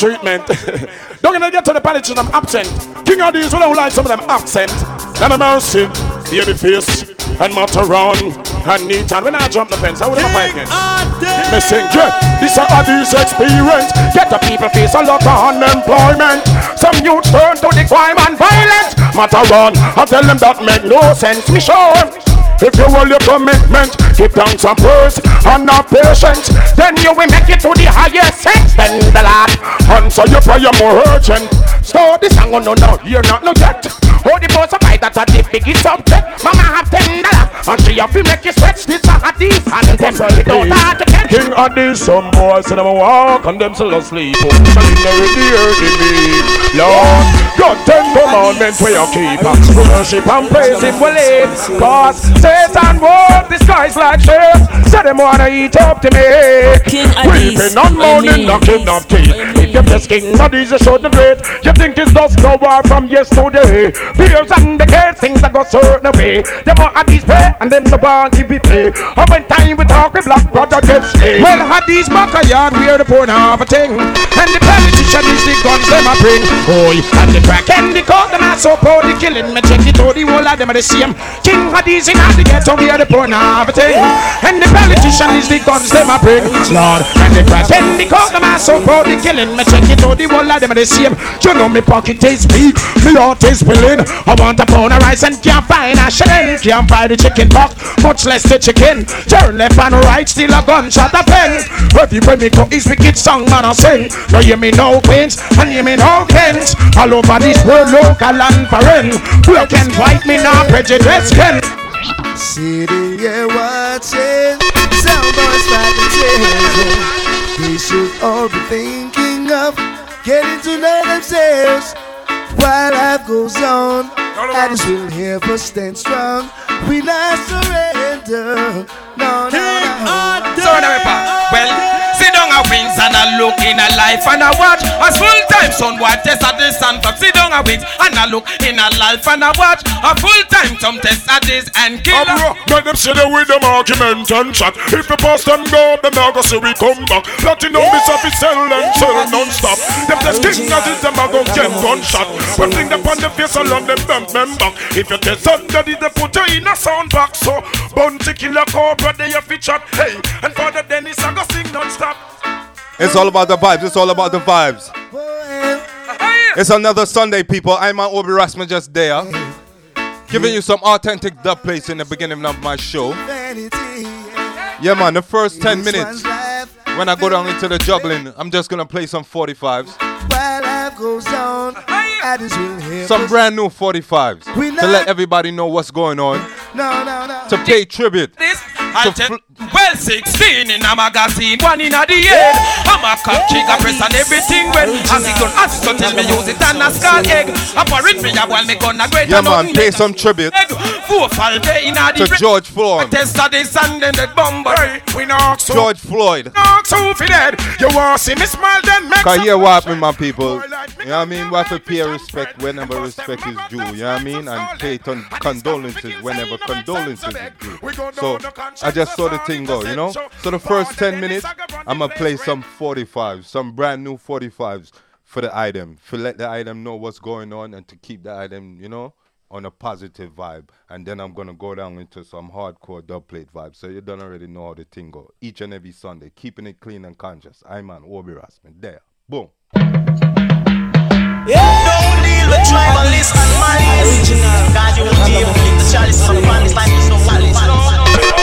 treatment. Don't gonna get to the politicians, I'm absent. King of these, we don't like some of them absent. Let me mercy, baby face, and Mataron, and neat, and when I jump the fence, I would have fight against. Me sing, yeah, this is a this experience. Get the people face a lot of unemployment. Some youth turn to the crime and violence. Matter Mataron, I tell them that make no sense, me sure. If you hold your commitment, give thanks and praise and not patience, then you will make it to the highest. Then the Lord answer your prayer more urgent. So this song, oh no, no, you're not no yet. Oh, the boss of that's a the biggest subject. Mama have ten dollar, and she have to make you stretch this a hadith and them don't start to catch. King of these, some boys and them walk and them still asleep. Oh, so in the earth me, Lord, God ten commandments we you keep. Uh, worship and praise Him will live. Cause Satan walk the skies like shit. Say them wanna eat up to me. Weeping on mourning, the king of tea. If you bless King of these, you shouldn't wait. You think it's just no war from yesterday. Fears and the gates, things that go certain way. Them want at these pay, and them the born give it pay. And when time we talk, we black brother get stay. Well, had these a yard, we're the poor half a thing. And the politician is the guns them a bring. Boy, and the crack and the coke, them are so poor, the killing. Me check it all, the whole of them are the same. King had these in the ghetto, we're the poor half a thing. And the politician is the guns them a bring. Lord, and the crack and the coke, them are so poor, the killing. Me it all, the whole of them are the same. You know me pocket is big, me heart is willing. I want a pound of rice and can't find a shilling. Can't buy the chicken box, much less the chicken. Turn left and right, still a gunshot a pen. Everywhere me go is wicked song man I sing. No hear me no queens and hear me no kings. All over this world, local and foreign. Black and white, me not prejudice can. Sitting here watching some boys fighting children. They should all be thinking of getting to know themselves. While life goes on, and will never stand strong. We not surrender. No, no, no. So now, well, sit down a wings and a look in a life and a watch. As full time son watch test at this and but sit down a wings and a look in a life and a watch. A full time some test at this and kill. Bro, let them sit there with them argument and chat. If the past them go, them now go see we come back. Platinum this off is sell and sell non-stop. Them the king as is them a go get gunshot. But fling them on the face along them bump them back. If you test somebody, they put you in a sound box. So, bounty killer cobra, they have featured. Hey, and Father Dennis, I go sing non-stop. It's all about the vibes. It's all about the vibes. It's another Sunday, people. I'm on Obi Rasmus just there. Giving you some authentic dub plates in the beginning of my show. Yeah, man, the first 10 minutes, when I go down into the juggling, I'm just gonna play some 45s. While life goes on, and it Some brand new 45s to let everybody know what's going on. To pay tribute. I tell, well, 16 in a magazine, one in a the head. I'm a cock trigger press and everything when as it gun, as it tell me use it and a skull egg. A parrot me a while me gonna great Yeah, man, pay some tribute Four fall day in a the to George Floyd. Test of this and then the bomber. We knock so. George Floyd. Knock so fi dead. You want see me smile then make Cause some here what happened, my people. You know what I mean? We have to pay respect whenever respect is due. You know what I mean? And pay ton- condolences whenever condolences is due. So I just saw the thing go, you know? So the first 10 minutes, I'm gonna play some 45s, some brand new 45s for the item, to let the item know what's going on and to keep the item, you know, on a positive vibe. And then I'm gonna go down into some hardcore dub plate vibes. So you don't already know how the thing go. Each and every Sunday, keeping it clean and conscious. I'm on Obi Rasman. There. Boom. Don't deal with tribalists and malice. God, you will deal with the chalice of the man. It's like it's no malice.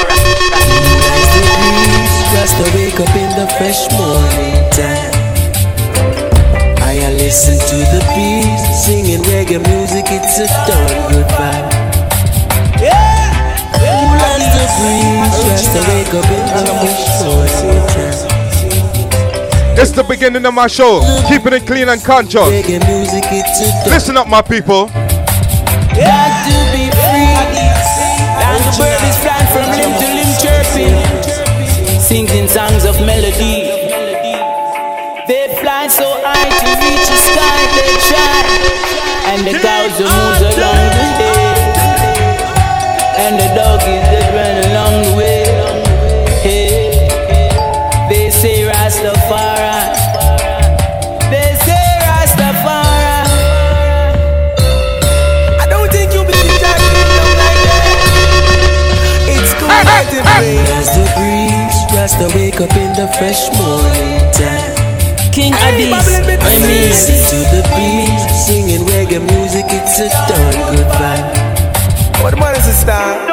Just to wake up in the fresh morning time. I listen to the beats singing reggae music. It's a darn good vibe. Bless the breeze. Just to wake up in the fresh morning time. It's the beginning of my show. Keeping it clean and conscious. Music. It's a darn Listen up, my people. Got Singing songs of melody. They fly so high to reach the sky, they try. And the cows are moves along the way. And the dog is run up in the fresh morning time. King Addies, I mean, to the beat, singing reggae music, it's a darn good vibe. What the money is style? Don't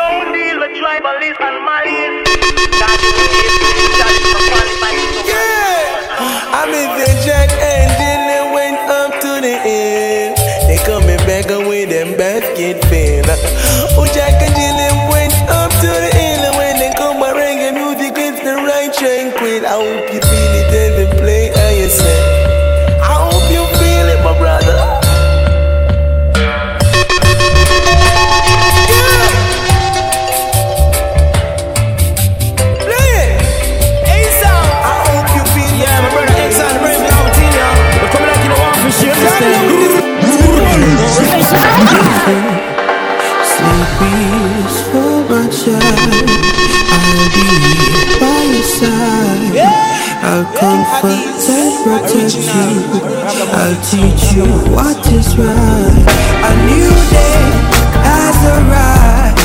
protect you. I'll teach you what is right. A new day has arrived.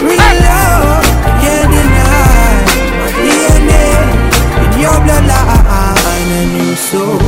Real love can't deny. My DNA in your bloodline, a new soul.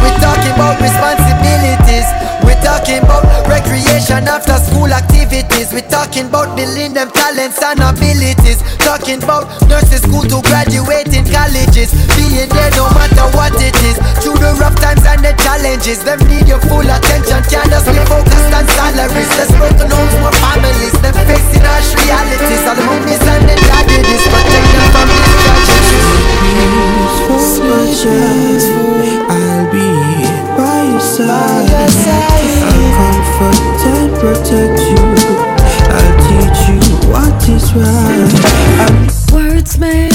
We're talking about responsibilities. We're talking about recreation after school activities. We're talking about building them talents and abilities. Talking about nurses school to graduate in colleges. Being there no matter what it is. Through the rough times and the challenges. Them need your full attention. Can't just be focused on salaries. Let's broken homes, more families. Them facing harsh realities. All the mummies and the daddies. Protect them from these tragedies. I'll be by your side. I'll comfort and protect you. What is right. Words may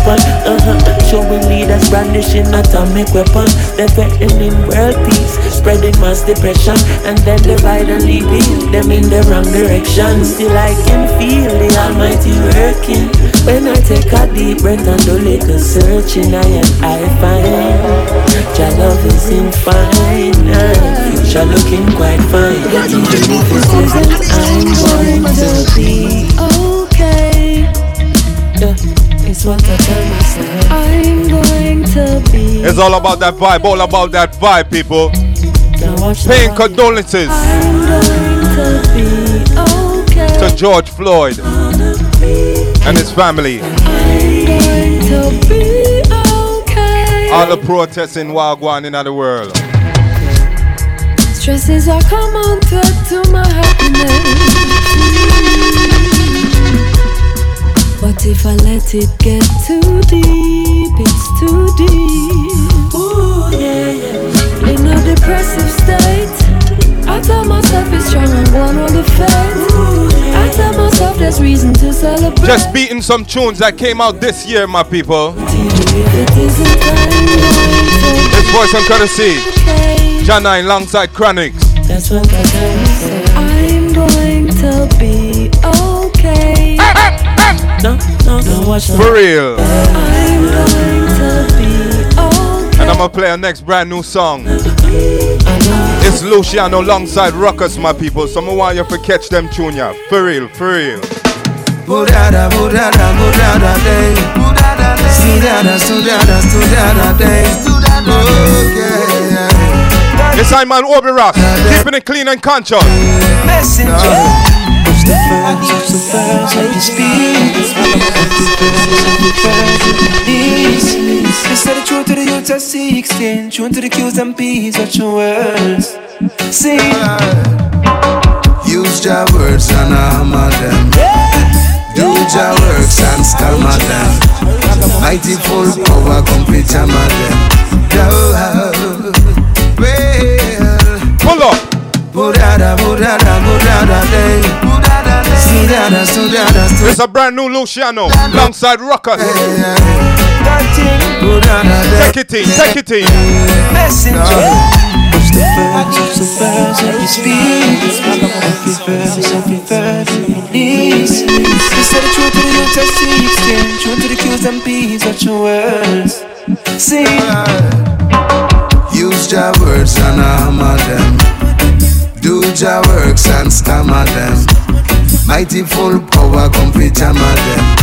Depend, uh-huh, showing leaders brandishing atomic weapons. They're threatening world peace, spreading mass depression, and then divide and leading them in the wrong direction. Still I can feel the Almighty working. When I take a deep breath and do little searching, I and I find your love is in fine, and future looking quite fine. Even if it says that I'm going to be it's what I tell myself. I'm going to be. It's all about that vibe, all about that vibe, people. Paying condolences to okay. to George Floyd and his family. I'm going to be okay. All the protests in Wagwan in the world. Stresses are common threat to my happiness. But if I let it get too deep, it's too deep. Ooh, yeah, yeah. In a depressive state, I tell myself it's strong, I'm going on the faith. I tell myself there's reason to celebrate. Just beating some tunes that came out this year, my people. If it isn't, I'm going This voice on courtesy. to be okay. Jah9 alongside Chronixx. That's what I tell myself. I'm going to be okay. No, no, no, watch For real. I'm going to be okay. And I'm gonna play our next brand new song. It's Luciano alongside Ruckus, my people. So I want you to catch them tune ya. For real, for real. Budada, budada, budada day. Sudada, sudada, sudada day. Okay. It's I'm Obi Rock, keeping it clean and conscious. Messenger. Push the first, push the first, like you speak. Instead of true to the youth of 16, true to the cues and P's, watch your words. See, Use your words and hammer them. Do your works and stammer them. Mighty full power, complete hammer them. Well, Pull up. day. It's a brand new Luciano alongside Ruckus. Yeah. God thing. Good on a Take it in, take it in. Messenger. Push the verse, the verse, every speed. Every verse, every verse, every knees. You said the truth to the youth, I see. True to the Q's and P's, watch your words. Sing. Use your words and hammer them. Do your works and stammer them. Mighty full power come fit hammer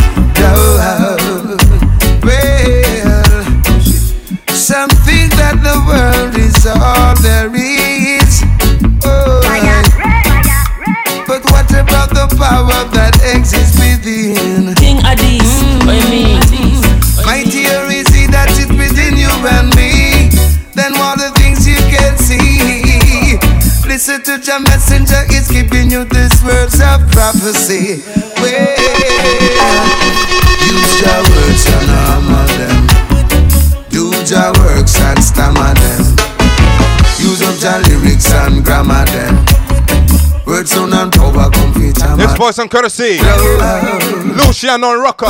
of prophecy. Well, use your words and hammer them. Do your works and stammer them. Use up your lyrics and grammar them. Words sound and power come fit This voice and courtesy. Lucian on Rocker.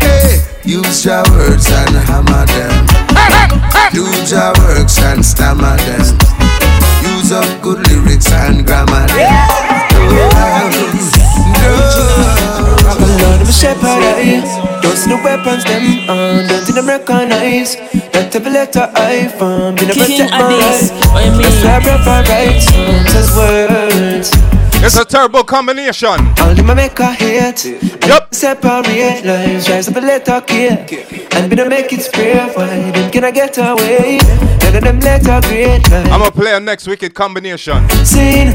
Hey, use your words and hammer them. Do your works and stammer them. Use up good lyrics and grammar them. The Lord, I'm a shepherd, I Don't see the weapons, them on. Don't see them recognize. That every letter I found Been a King protect my Addies, right what you That's why I mean? prefer right songs as words. It's a terrible combination. All them I make a hate Yup. Separate lives. Rise up a letter K And be to make it spray Why them can I get away? None of them letter great I'm life. Gonna play a next wicked combination. Seen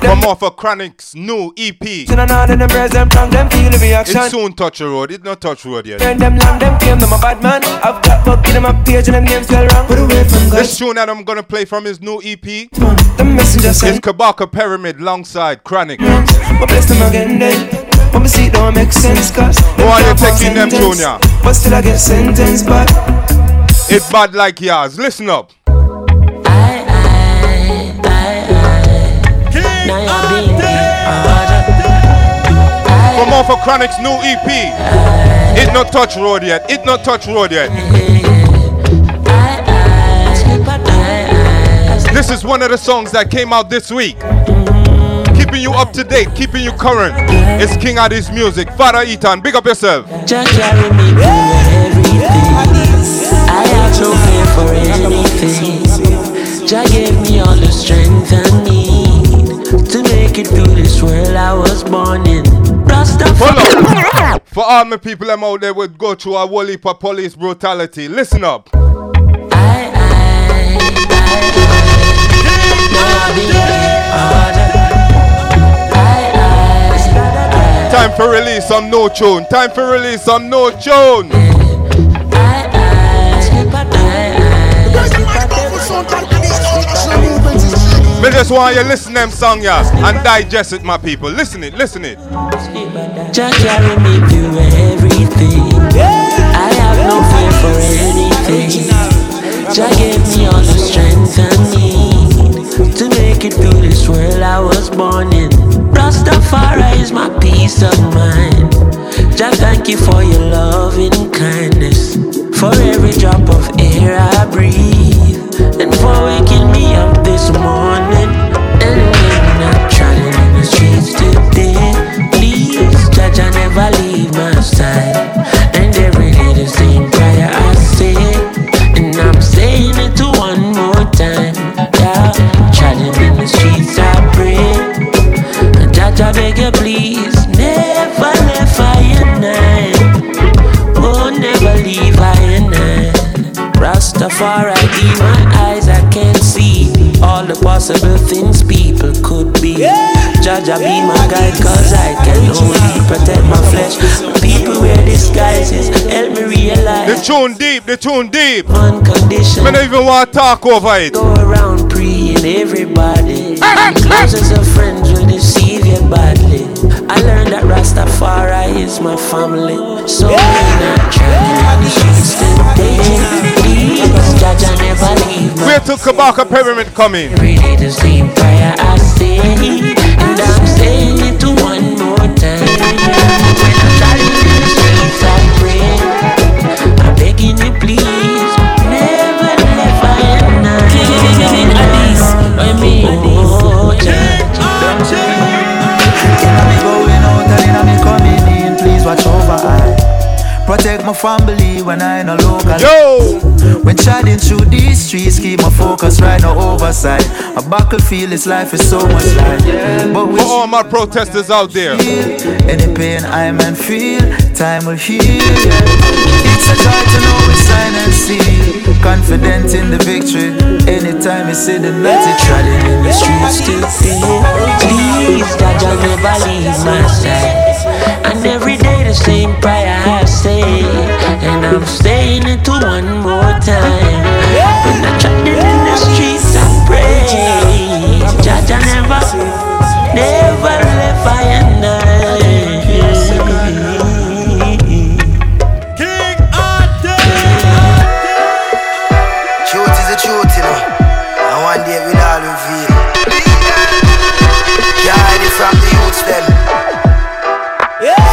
Come off of Chronixx's new EP. Seen on all of them brazen them from them feel the reaction It soon touch the road. It's not touch road yet. Turn them long, them claim them a bad man I've got book in my page and them names spell wrong Put away from God This tune that I'm gonna play from his new EP The messenger is sent Kabaka Pyramid alongside Chronixx. But bless them again then When me see it don't make sense cause them Why you can't taking them Junior? tune. But still I get sentenced back It bad like yours. Listen up. Come off of Chronixx's new EP. It not touch road yet. It not touch road yet. This is one of the songs that came out this week. Keeping you up to date, keeping you current. It's King Addies music. Father Ethan, big up yourself. Hold up. All my people them out there would go through a whole heap of police brutality. Listen up. I, I, I, Time for release some no tune. Time for release some no tune. Me just want you listen them song yeah, and digest it, my people. Listen it, listen it. Jah carry me through everything. I have no fear for anything. Jah gave me all the strength I need to make it through this world I was born in. Rastafari is my peace of mind. Jah, thank you for your loving kindness, for every drop of air I breathe, and for waking me up this morning. And in the streets today, please, Jah never leave my side. And every day the same prayer I say, and I'm saying it to one more time. In the streets I pray. Beg you please, never, never unite. Oh, never leave I and I. My eyes I can see all the possible things could be. Jah, Jah be my guide, cause I can only protect my flesh. People wear disguises, help me realize. The tune deep, the tune deep. one condition. Me don't even want to talk over it. Go around preying everybody. Closest of friends will deceive you badly. I learned that Rastafari is my family. So when I try where to Kabaka Pyramid coming? Really the same prayer I say, and I'm saying it one more time. When I'm to the I pray. I'm begging you, please, never I mean Oh. I'm going out and I'm coming in. Please watch over I. Protect my family when I no local. Yo! When chatting through these streets, keep my focus right, no oversight. A battlefield, this life is so much light. But For all my protesters out there, any pain I man feel, time will heal. It's a joy to know we sign and seal. Confident in the victory. Anytime you see the naughty treading in the streets to Please, God, I'll never leave my side. And every day the same prayer I say. And I'm staying it to one more time. When I'm trotting in the streets, I. Judge, I never, never left I and Truth is the truth, you know. And one day we'll all reveal. Hide it from the youths, them.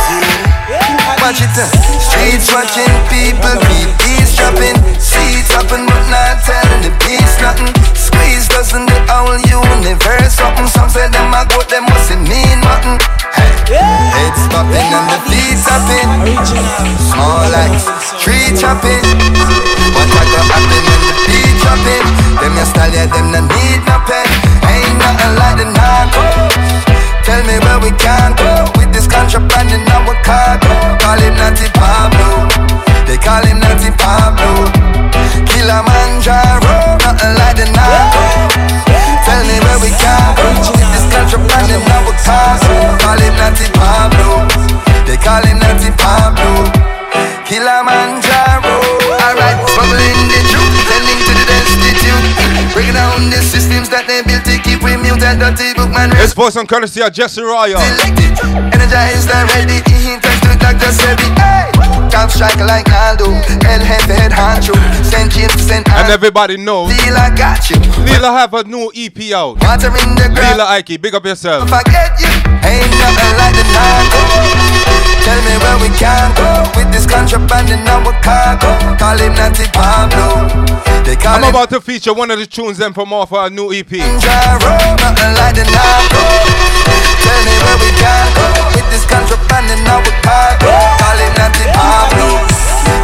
See? Watch it. Streets watching people beat these dropping. Seeds happen, but not telling the peace nothing. Squeeze doesn't the whole universe something. Some say them a goat, them must mean nothing. Hey. Heads popping and the feet tapping. Small like tree chopping. What I go happen when the beat dropping? Them your style, yeah, them no need no pen. Ain't nothing like the narcos. Tell me where we can go this contraband in our cargo. Call him Natty Pablo. They call him Natty Pablo. Kilimanjaro, nothing like the narcos. Tell me where we can go this contraband in our cargo. Call him Natty Pablo. They call him Natty Pablo. Kilimanjaro. Alright, smuggling the destitute. Down the systems that they built to keep we muted. Dirty book man. it's boys on courtesy of Jesse Royal. Energized and ready, touch to Dr. Sebi. Hey! Strike like Aldo, head head head honcho. James to St. And everybody knows I got you. Lila have a new EP out. Water in the ground. Lila Ike, big up yourself. Forget you, ain't nothing like the narco. Tell me where we can go with this contraband in our cargo. Call him Natty Pablo. They call I'm about to feature one of the tunes them from off our new EP. Jaro, nothing like the narco. Tell me where we can go with this contraband in our cargo. Call him Natty Pablo.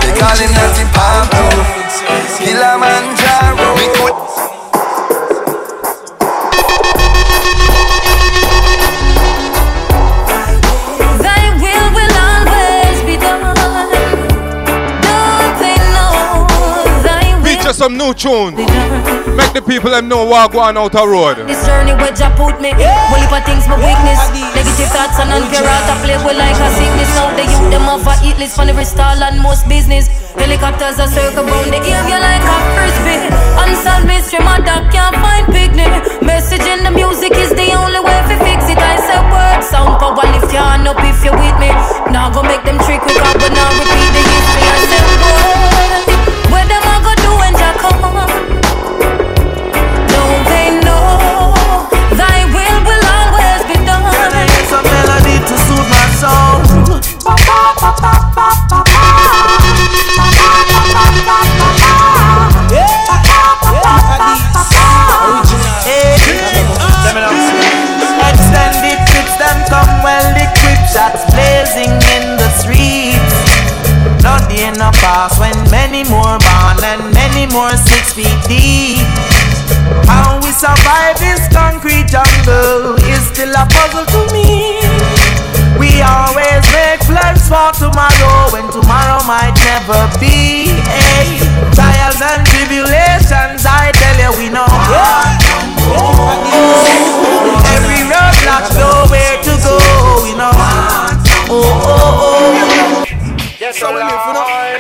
They call him Natty Pablo. Kilimanjaro. We could some new tune. Make the people them know what going out the road. This journey where Jah put me. One heap of things my weakness. Negative thoughts and unfair art I play with like a sickness. Now the youth them have a hit list For every stall and most business. Helicopters are circle round the game You like a frisbee. Unsolved mystery My dog can't find picnic. Message in the music is the only way to fix it. I say word Sound power lift your hand up if you with me. Now go make them trick quick up But now repeat the history. I say word Where them a go do pass when many more born and many more six feet deep. How we survive this concrete jungle is still a puzzle to me. We always make plans for tomorrow when tomorrow might never be. Hey, trials and tribulations, I tell you, we know. Every roadblock, nowhere to go, we know. Oh, oh, oh. Yes, I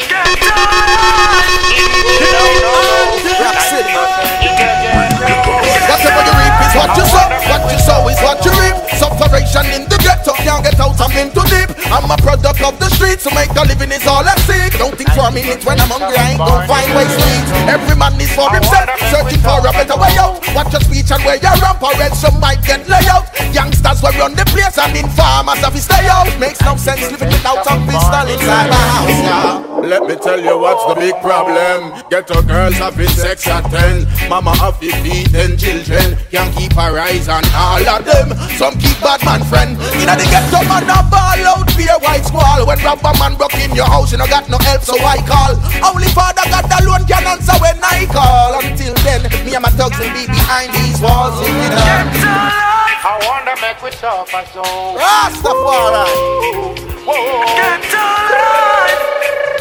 live, you. You reap is what you sow. What you sow is what you reap. Sufferation in the ghetto, can't get out, I'm in too deep. I'm a product of the streets, so make a living is all I seek. Don't think for a minute when I'm hungry, I ain't gonna find ways to eat. Every man is for himself, searching for a better way out. Watch your speech and where you ramp, or else some might get lay out. Youngsters will run the place and informers have to stay out. Makes no sense living without a pistol inside my house, yeah. Let me tell you what's the big problem. Ghetto girls having sex at 10. Mama have to feed 10 children. Can't keep her eyes on all of them. Some keep bad man friend. In the ghetto man a ball out fear white squall. When grab a man broke in your house, you no got no help, so I call. Only Father God alone can answer when I call. Until then, me and my thugs will be behind these walls. You know? I wonder make we talk a song. Rastafari. Get to life.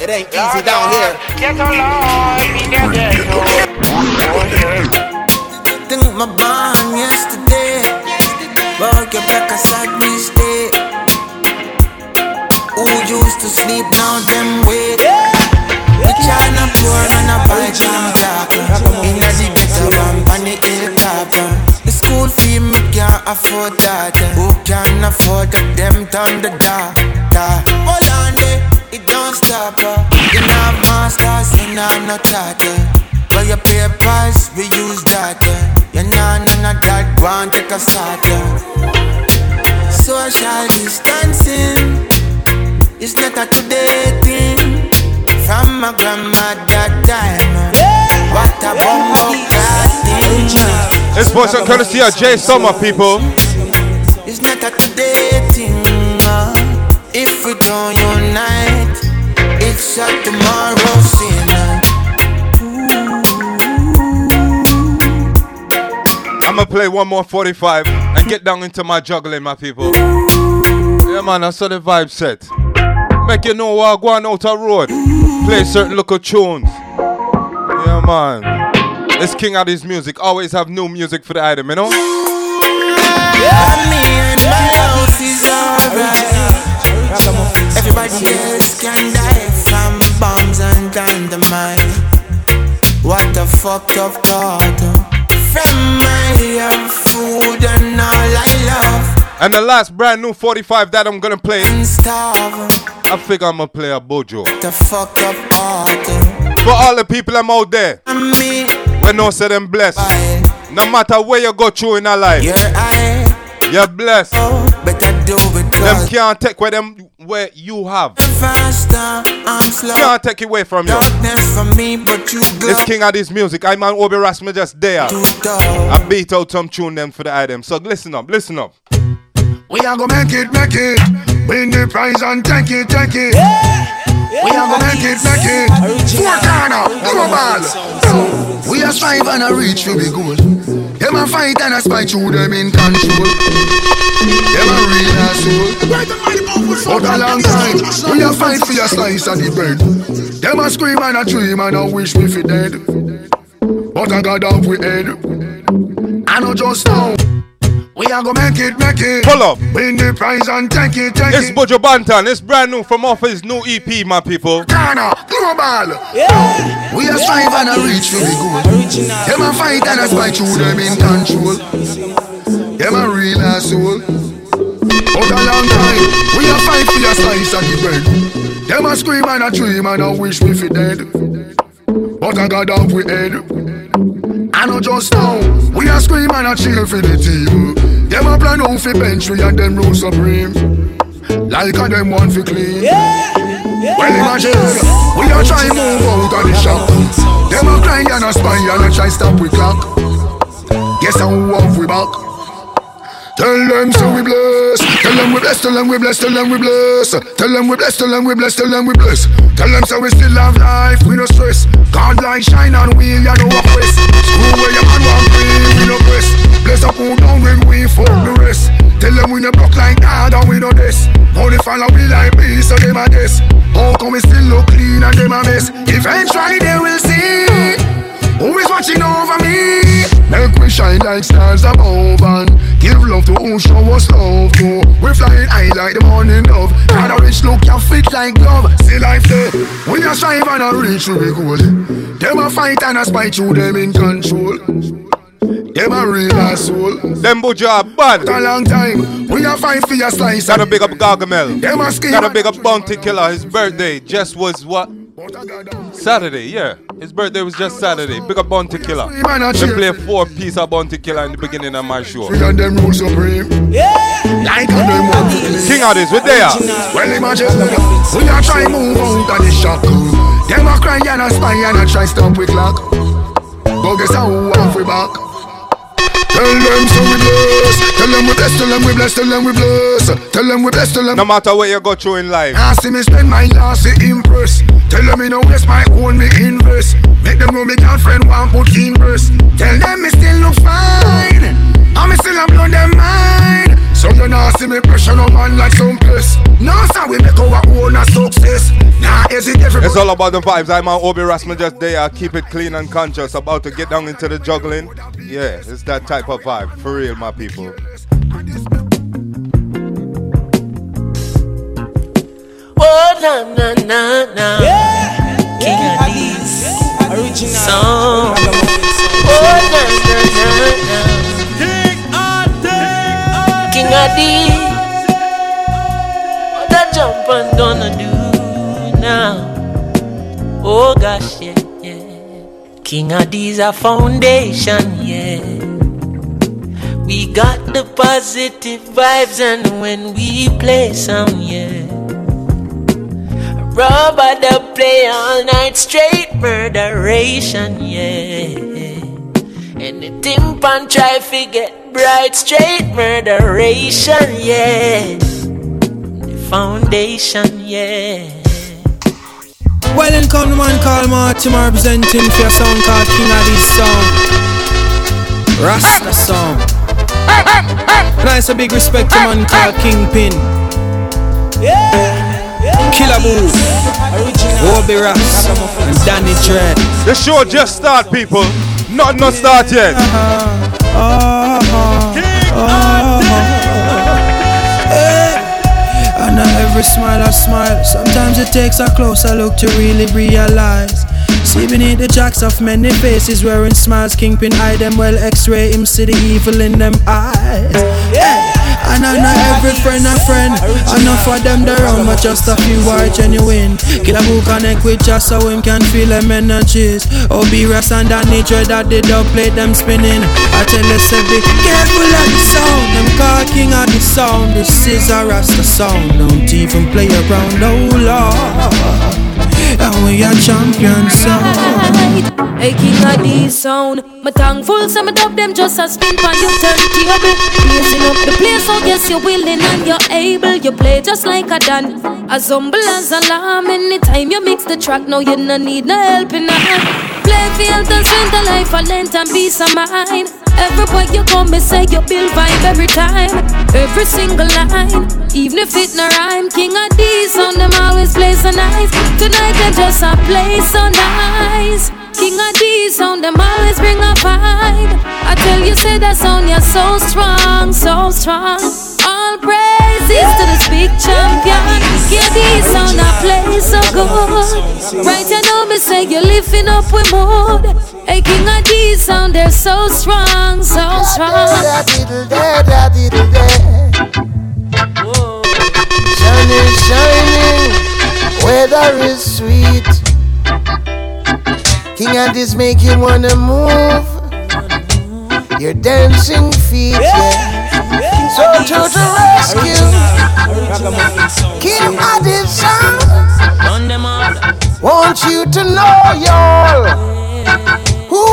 It ain't easy down here. Get alive in the ghetto. Think my bond yesterday. Work your back a sad mistake. Who used to sleep now them wake. The China pure and a bite and darker. Inna the ghetto and on the hill topper. The school fee me can't afford that. Who can afford that? Them turn the dark. dark. Hold on eh. There, it don't stop. Uh. You not masters, you not no charter. But you pay a price, we use that. You nah none of that, go and take a shot. Uh. Social distancing is not a today thing. From my grandmother time. uh. What a bumbo thing. This portion courtesy of Jay Summer, people. It's not a today thing. uh. If we don't unite, it's a tomorrow sin. I'ma play one more 45 and get down into my juggling, my people. Yeah, man, I saw the vibe set. Make you know what going out a road. Play certain local tunes. Yeah, man. This King Addies music always have new music for the item, you know? And me and my house is alright. Everybody else can die from bombs and dynamite. What a fucked up thought. From my food and all I love. And the last brand new 45 that I'm gonna play. I think I'm gonna play a Buju. The fucked up heart. For all the people I'm out there, And me, when no say them blessed. No matter where you go through in our life, you're blessed. Oh, better do Them can't take where them where you have. faster, I'm slow. Can't take it away from you. Darkness for me, but you This King Addies music, I man Obi Rasmus just there. I beat out some tune them for the item. So listen up, listen up. We are gonna make it, make it. Win the prize and take it, take it. We are gonna make it, make it. Four corner, global. We are strive and a reach for the goal. Them a fight and a spy through them in control. Them a real asshole. But a long time, we a fight for your slice of the bread. Them a scream and a dream and a wish me fi dead. But I got off we head. I know just now. We are gonna make it, make it. Pull up. Win the prize and take it, take It's it. Buju Banton. It's brand new from off his new EP, my people. Ghana, global. We are strive and a reach for the goal. Them a fight and a spy through them in control. Them a real asshole. But a long time, we a fight for your slice of the bread. Them a scream and a dream and a wish me fi dead. But I got off with head. I know just now, we a scream and a cheer for the team. Them a plan out fi bench we and them rule supreme. Like a them one fi clean. Well imagine, we a try move out of the shop. Them a cry and a spy and a try stop we clock. Guess how off we back. Tell them so we bless. Tell them we bless. Tell them we bless. Tell them we bless. Tell them we bless. Tell them we bless. Tell them we bless. Tell them so we still have life. We no stress. God like shine on we ya no west. Screw where your man want free. We no press. Bless up who down when we fuck the rest. Tell them we no block like that and we no this. Only follow we like me so them a this. How come we still look clean and them a mess? Eventually they will see. Who is watching over me? Make we shine like stars above and give love to who show us love to. We flying high like the morning dove. And a rich look you fit like glove. See life there. We are strive and a reach to be goal. Them a fight and a spite through them in control. Them a real asshole. Them are bad. A long time. We a fight for your slice. Gotta big up Gargamel. Them a. Gotta big up Bounty Killer. His birthday just was what? Saturday, yeah. His birthday was just Saturday. Big up Bounty Killer. They play four piece of Bounty Killer in the beginning of my show. We and them rule supreme. Like a them one to clean. King of this, we there. Well imagine We a try move out of the shock Them a cry and a spy and a try stop with clock But guess how off we back Tell them so we bless. Tell them we bless. Tell them we bless. Tell them we bless. Tell them we bless. Tell them. No matter what you go through in life. I see me spend my last to impress. Tell them me no waste my own me invest. Make them know me girlfriend want put in verse. Tell them me still look fine. I me still am blow them mind. So you know see me pressure no man like some place. Now so we make our own a success. Nah, is it everybody? It's all about the vibes. I'm on Obi Rasmus just there. Keep it clean and conscious. About to get down into the juggling. Yeah, it's that type of vibe. For real, my people. Oh, na na na na. King Addies. Original. Song. What that jump and gonna do now? Oh gosh, yeah, yeah. King Addies a foundation, yeah. We got the positive vibes, and when we play some, yeah. Rubber the play all night straight, murderation, yeah. And the timpan try fi get bright straight, murderation, yeah. The foundation, yeah. Well, in come the man called Martin representing for a song called King of this song. Rasta song. Nice a big respect to man called Kingpin. Yeah. Killer Boo. Obi Ras and Danny Dread. The show just start, people. Not not start yet. Uh-huh. Uh-huh. And not every smile I smile. Sometimes it takes a closer look to really realize. See beneath the jacks of many faces wearing smiles, kingpin eye them well X-ray him see the evil in them eyes. Yeah. And I know every friend a friend. Enough of them they round, but just a few are genuine. Killer who connect with just so him can feel them energies. Obi Ras and Danny Dread that they don't play them spinning. I tell you, say be careful of the sound. Them call king of the sound. This is a Rasta sound. Don't even play around, no Lord. And we are champion sound. Hey, king of this sound. My tongue full, so some of them just a spin on your turntable. Blazing up the place, so yes, you're willing and you're able. You play just like a Dan. As humble as a lamb. Anytime you mix the track, no, you no need no help in a hand. Play field and spend the life of length and peace of mind. Everywhere you go, me say you build vibe every time. Every single line, even if it no rhyme. King of these on them always play so nice. Tonight they just a play so nice. King of these on them always bring a vibe. I tell you, say that sound you're so strong, so strong. All praises to this big champion. Yeah, these sound I play so good. Right, you know me say you're lifting up with mood. Hey, King of these sound they're so strong, so strong. Shining, shining, weather is sweet. King of this make you wanna move. Your dancing feet, yeah. So to the rescue, King of this song. Want you to know, y'all, who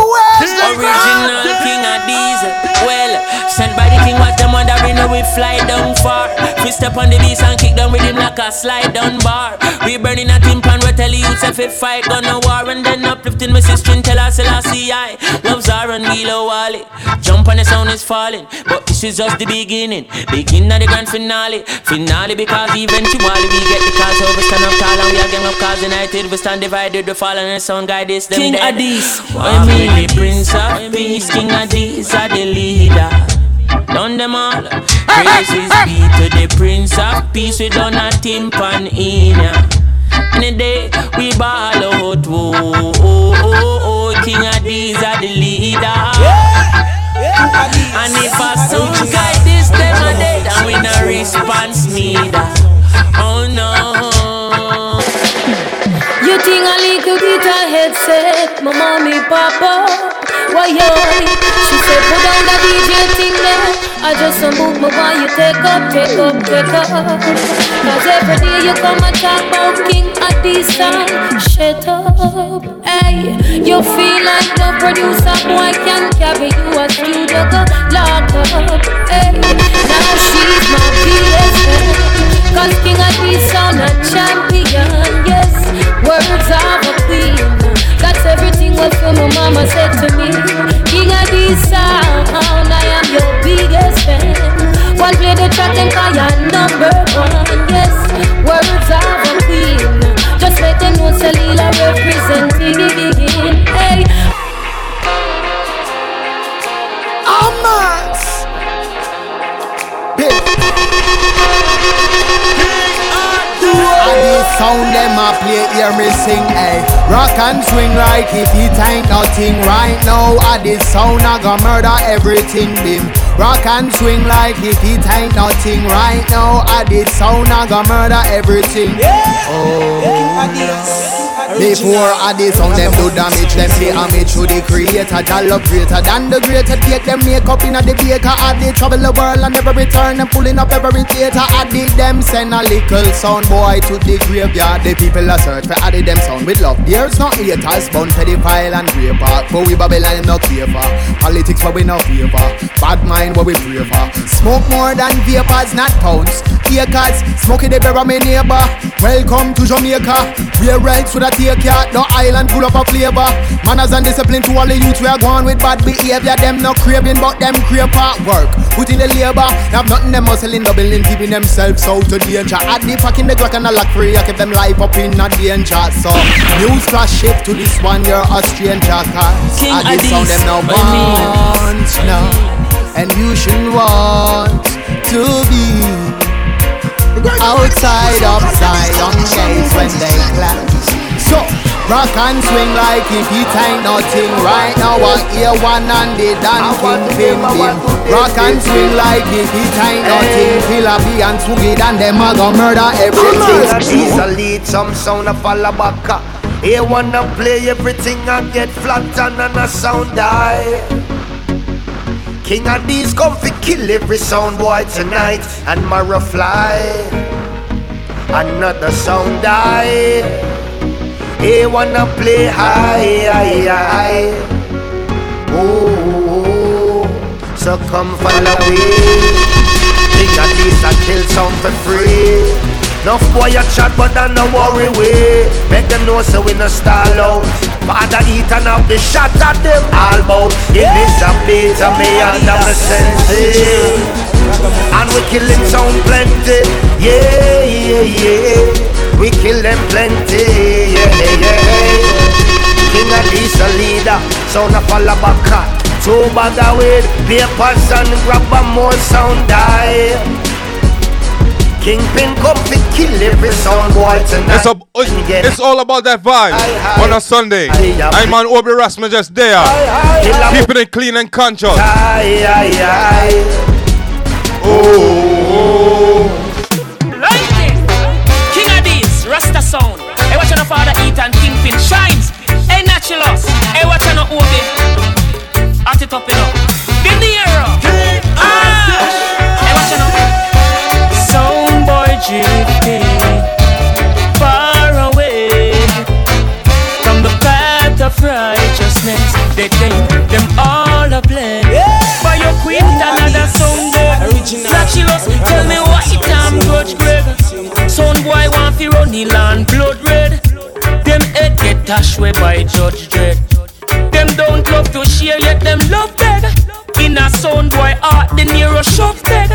the Original crown. king of these. Well, sent by the king, what them wondering we fly down far. We step on the beast and kick down with him like a slide down bar. We burning a timpan, we tell you, youths if it fight, gonna war and then uplifting my sister and tell her Selassie I love Zara and Milo Wally. Jump on the sound is falling, but this is just the beginning. Beginning of the grand finale, finale because eventually we get the cause over stand up tall and we are gang up cause united. We stand divided, we fall and the sound guide this them King dead. Addies. I mean the prince of peace, king Addies are the leader. Done them all. Praises be to the prince of peace. We done a timpan in ya. Any day we ball out. Oh, oh, oh, oh. King Addies are the leader. And if a sound guide this them a dead and we no response neither. Oh no. You think a little of headset, my mommy, papa. Why yo? She said put down the DJ thing there. I just a move me while you take up, take up, take up. Cause every day you come and talk about King Addition. Shut up, hey. You feel like no producer boy can carry you a studio go lock up, hey. Now she's my BFF. Cause King Addition a champion, yes. Words of a queen. That's everything what my mama said to me. King of this sound, I am your biggest fan. One play the track and call you number one. Yes, words of a queen. Just let them know Salila representing. Hey. Amas. And the sound them a play, hear me sing, hey. Rock and swing like if it ain't nothing. Right now At this sound I gonna murder everything, bim. Rock and swing like if it ain't nothing. Right now At this sound I gonna murder everything. Oh. Before I this sound them do damage Them pay homage to the creator. Jah love greater than the greater Take them make up in a the baker I did travel the world and never return. Them pulling up every theater. I did them send a little sound boy to the graveyard. The people a search for added them sound with love. There's no haters bound pedophile and raper. But we Babylon no for Politics but we no favor. Bad mind what we for Smoke more than vapors not pounds Acres Smoking the berry my neighbor. Welcome to Jamaica. Where else would I take ya? No island full of a flavor. Manners and discipline to all the youth We are going with bad behavior. Them no craving but them crave hard work. Put in the labor. Have nothing them hustling doubling Keeping themselves out of danger. Add the fucking the Glock and the lock free. I keep them life up in a danger. So news flash shift to this one. You're a stranger Cause King I did sound them now Addies, want now And you should want to be Outside, upside, on gates when they clap. So, rock and swing like if it ain't nothing. Right now, I hear one and the Dan King Bim Bim. Rock and swing like if it ain't nothing. Killer B and Swoogie and them a go murder everything. These a lead, some sound a fall back. He wanna play everything and get flat and a sound die. King of these come fi kill every sound boy tonight and Mara fly. Another sound die. He wanna play high, high, high. Oh, so come follow me. King of these a kill sound for free. Enough boy a chat but I no worry we. Make them know so we no stall out. Father eat and have the shot at them all bout. Give this a beat to me and I'm a sense And we killing sound plenty Yeah, yeah, yeah. We kill them plenty Yeah, yeah. Yeah. King of this a leader Sound a fall back cat Two bag of weed Papers and grab a more sound die Kingpin come fi kill every sound boy tonight. It's, a, it's, it's all about that vibe on a Sunday. I'm on Obi Rasmus just there. Keeping it clean and conscious. Aye, aye, aye. Oh. Like this. King of this, Rasta sound. Hey, watch out father eat and kingpin shines. Hey, naturals. Hey, watch out Obi. At it up, you know. Run the land blood red. Them head get dashed away by Judge Dredd. Them don't love to share yet them love beg. In a sound boy heart the Nero shove beg.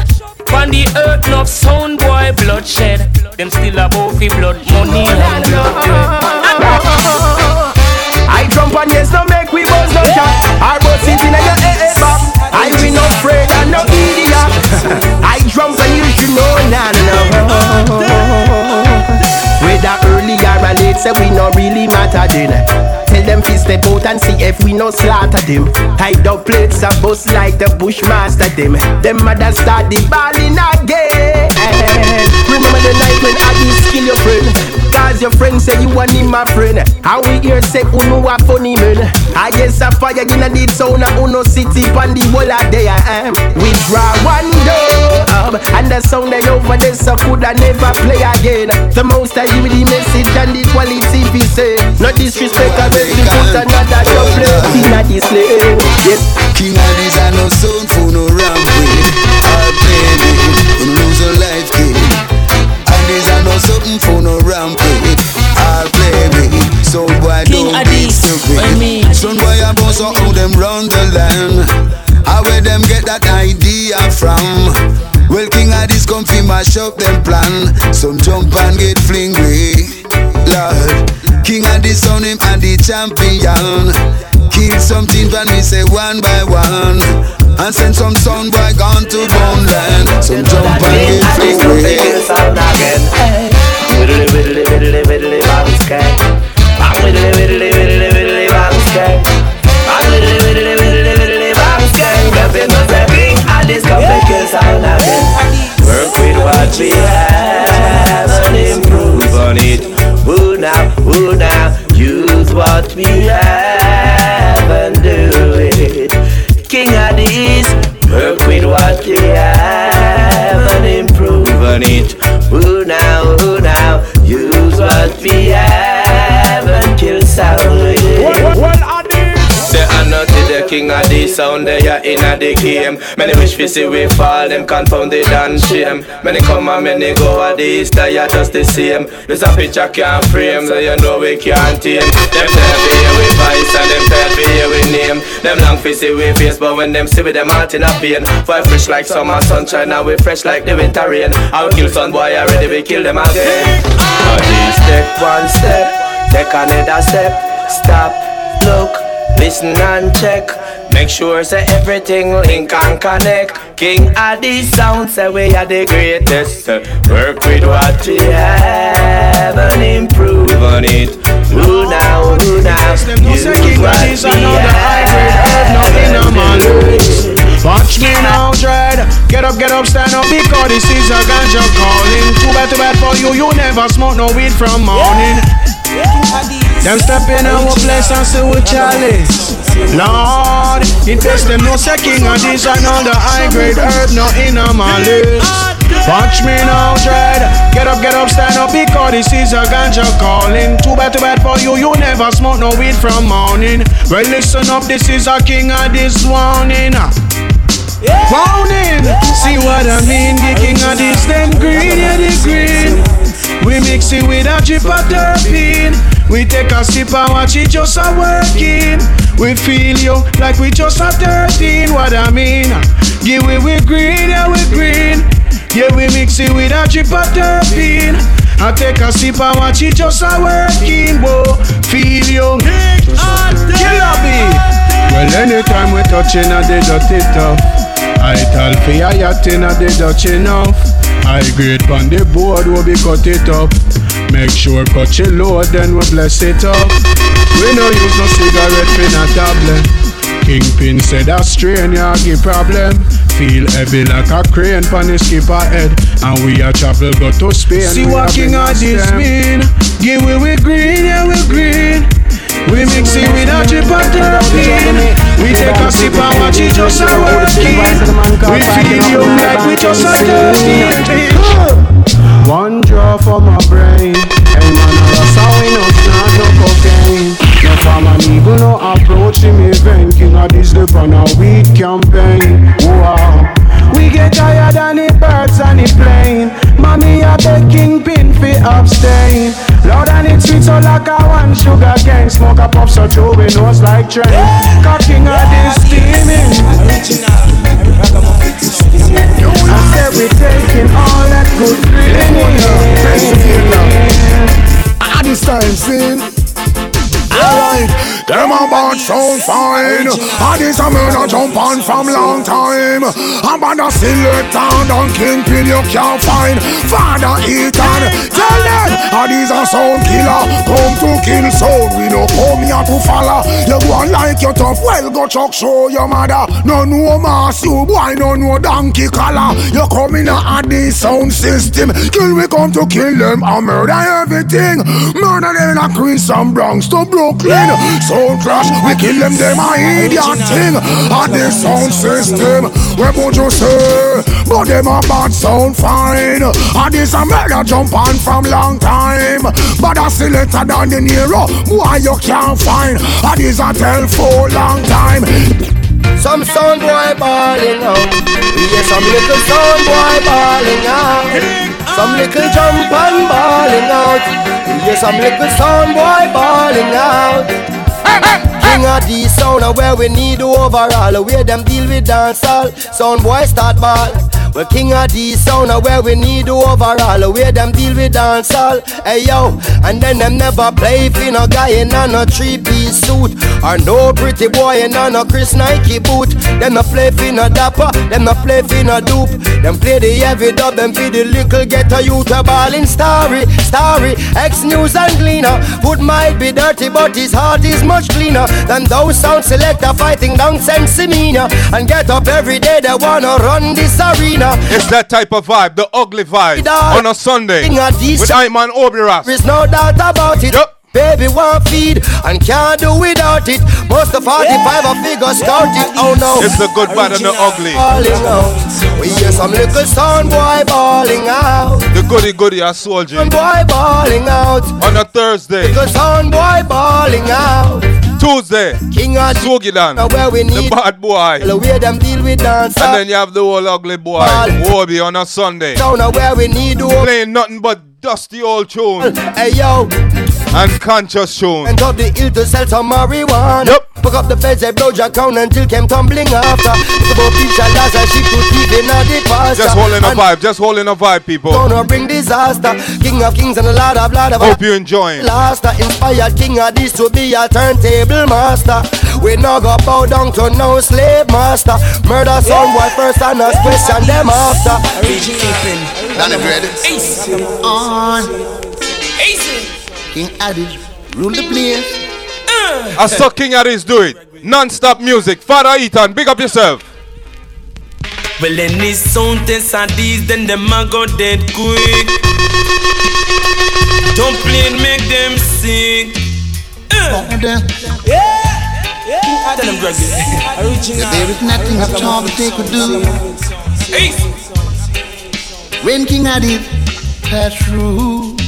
On the earth love sound boy bloodshed. Them still above the blood money and blood I jump on yes, no make we buzz no cat. I bust it in your head back. I we no afraid and no idiot. I jump and you should know nah no. Whether say we no really matter then. Tell them fi step out and see if we no slaughter them. Hide up plates and bust like the bushmaster them. Them mother start the balling again. Remember the night when I did kill your friend. Cause your friend say you want him my friend. How we hear say uno a funny man? I guess a fire in deep sound a uno city pan the whole of day I am. We draw one dub And the sound they over there so could I never play again. The most I give the message and the quality we say No disrespect I beg to put another play King of this slave yes. King of this I no sound for no rampage Hard baby, lose a life And this I no something for no rampage Hard play me, so boy don't be stupid? Son boy I boss how them round the land? How where them get that idea from well, King of this come fi mash up them plan Some jump and get fling way Lord King of this sound him and the champion Kill something when me say one by one And send some sound boy gone to bone land Some jump and get fling way Widdly widdly widdly widdly bang skate Bang widdly widdly widdly widdly bang skate Bang widdly widdly widdly widdly bang skate Nothing no say king and this come with sound, they are in the game. Many wish we see we fall, them confounded and shame. Many come and many go at this, they are just the same. This a picture can't frame, so you know we can't tame. Them tell me here we vice and them tell me here we name. Them long fi see we face, but when them see we them heart in a pain. For fresh like summer sunshine, now we fresh like the winter rain. I will kill some boy already, we kill them again. This take one step, take another step, stop, look. Listen and check. Make sure say everything link and connect. King of the sound say we are the greatest. Work with what we have and improve on it. Who now, who now? Use what we have. Watch me now, dread. Get up, get up, stand up, because this is a ganja calling. Too bad, too bad for you, you never smoke no weed from morning. Them step in our place and say we chalice. Lord, in case them no king of this and all the high grade herb no in a malice. Watch me now, dread. Get up, get up, stand up, because this is a ganja calling. Too bad, too bad for you, you never smoke no weed from morning. Well, listen up, this is a king of this warning. Warning, see what I mean? The king of this, them green, yeah, the green. We mix it with a drip of terpene. We take a sip and watch it just a working. We feel you like we just a 13. What I mean? Give we we green, yeah we green. Yeah we mix it with a drip of terpene. I take a sip and watch it just a working. Whoa, feel you. Killer B. Well anytime we touching a the dirty tough. I tell for ya yacht in a the Dutch enough. I grade on the board will be cut it up. Make sure cut your load, then we bless it up. We no use no cigarette pin a tablet. Kingpin said a strain ya give problem. Feel heavy like a crane pon the skipper head, and we a travel go to Spain. See what king of this mean? Give we we green, yeah we green. We mix it with a drip of terpene We take a sip and watch it just a working We feel you like we just a thirteen One for my brain. Hey man, that's how we know not no cocaine. No farmer even no approach him event King of this dip on a weed campaign. Wow we get tired and the birds and the plane Mommy a beg kingpin fi abstain. Loud and it sweet so like a one sugar cane. Smoke a puff so through we nose like train. Cocking of this steaming I said we taking all that good this time, sin. Alright, them a bad sound fine. And this a man a jump on from long time. I'm on a select and on kingpin you can't find. Father Ethan, tell them And these a sound killer, come to kill sound. We no come here to follow. You go on like you tough, well go chuck show your mother. No no mass, you boy no no donkey collar. You come in a this sound system. Kill we come to kill them and murder everything. Murder them in a Queens and Bronx to Brooklyn. Sound clash, we kill them, them a idiot thing. And this sound system, where would you say? But them a bad sound fine. And this a murder jump on from long time. But I still later than the Nero. Why you can't find? And this a tell for long time. Some sound boy balling out. We hear some little sound boy balling out. Some little jump and balling out. Hear some little sound boy balling out. King of the sound where we need overall. Where them deal with dancehall. Sound boy start ball. We're king of the sound where we need to overall. Where them deal with dancehall. Hey yo, and then them never play for no guy in a three piece suit. Or no pretty boy in a Chris Nike boot. Them no play for no dapper, them no play for no dupe. Them play the heavy dub, them feed the little ghetto youth a ballin' starry, starry. X News and Gleaner. Foot might be dirty, but his heart is much cleaner than those sound selector fighting down demeanor. And get up every day, they wanna run this arena. It's that type of vibe, the ugly vibe. On a Sunday. King of these With I man Obi Ras. There's no doubt about it. Yep. Baby want feed and can't do without it. Most of 45 a figure scout it. Oh no. It's the good, bad, and the ugly. We hear some little sound boy balling out. The goody goody a soldier. Sound boy balling out. On a Thursday. Little sound boy balling out. Tuesday. King of where we The bad boy. the way them deal with dance. And then you have the old ugly boy, Obi on a Sunday. Sound where we need to Playing nothing but dusty old tune. Hey yo. And conscious tune. And up the ill to sell some marijuana. Yep. Pick up the feds, they blow your crown until came tumbling after. It's about picture last and she put teeth in the pasta. Just holding a And vibe, just holding a vibe, people. Gonna bring disaster. King of kings and a lot of lot of Hope you enjoying. Last inspired king of this to be a turntable master. We no go bow down to no slave master. Murder some boy first and us question them after. Danny Bread. Ace. On. Ace. King Addy. Rule the place. I saw King Aris do it. Non-stop music. Father Ethan, big up yourself. Well, any sound test and these, then them a go dead quick. Don't play and make them sing. Uh. Yeah. Yeah. Tell them Gregory. There is nothing at all that they could do. When King Addy passed through.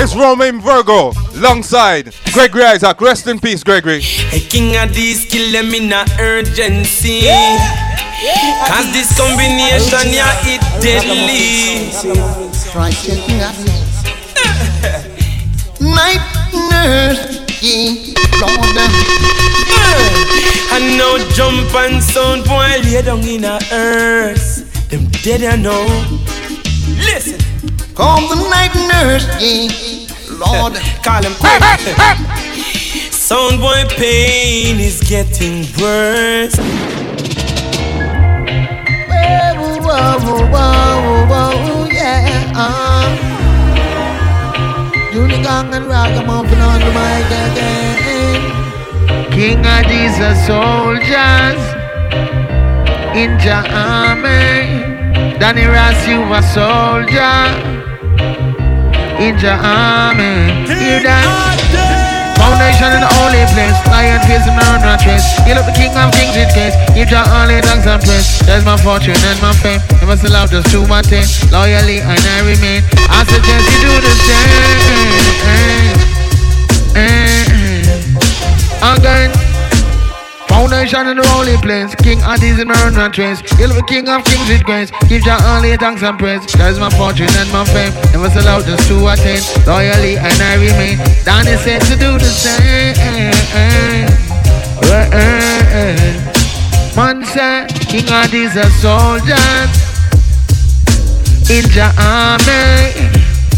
It's Romain Virgo, alongside Gregory Isaacs. Rest in peace, Gregory. A king of these kill them in a urgency. Cause this combination, yeah, it deadly. Try King Addy. Night nurse. Yeah, Lord. And jump and sound boy lay down in a earth. Them dead I know. Listen. Call the night nurse. Yeah, Lord. Call him Sound boy pain is getting worse. Whoa, whoa, whoa, whoa, yeah. Uh. Unigang and ragamuffin on the mic again. King of Jesus soldiers in your army. Danny Ross, you a soldier in your army. Hear that? Foundation in the holy place. Lion face and earn no trace. Heal up the king of kings with grace. Give your only thanks and praise. There's my fortune and my fame. Never sell out just do my thing. Loyally and I remain. I suggest you do the same. Eh, eh, eh, Again. Foundation in the holy place. King Addies in my. Heal the king of kings with grace. Give your only thanks and praise. There's my fortune and my fame. Never sell out just to attain. Loyally and I remain. Danny said to do the same. Man said, King Addies a soldier. In the army.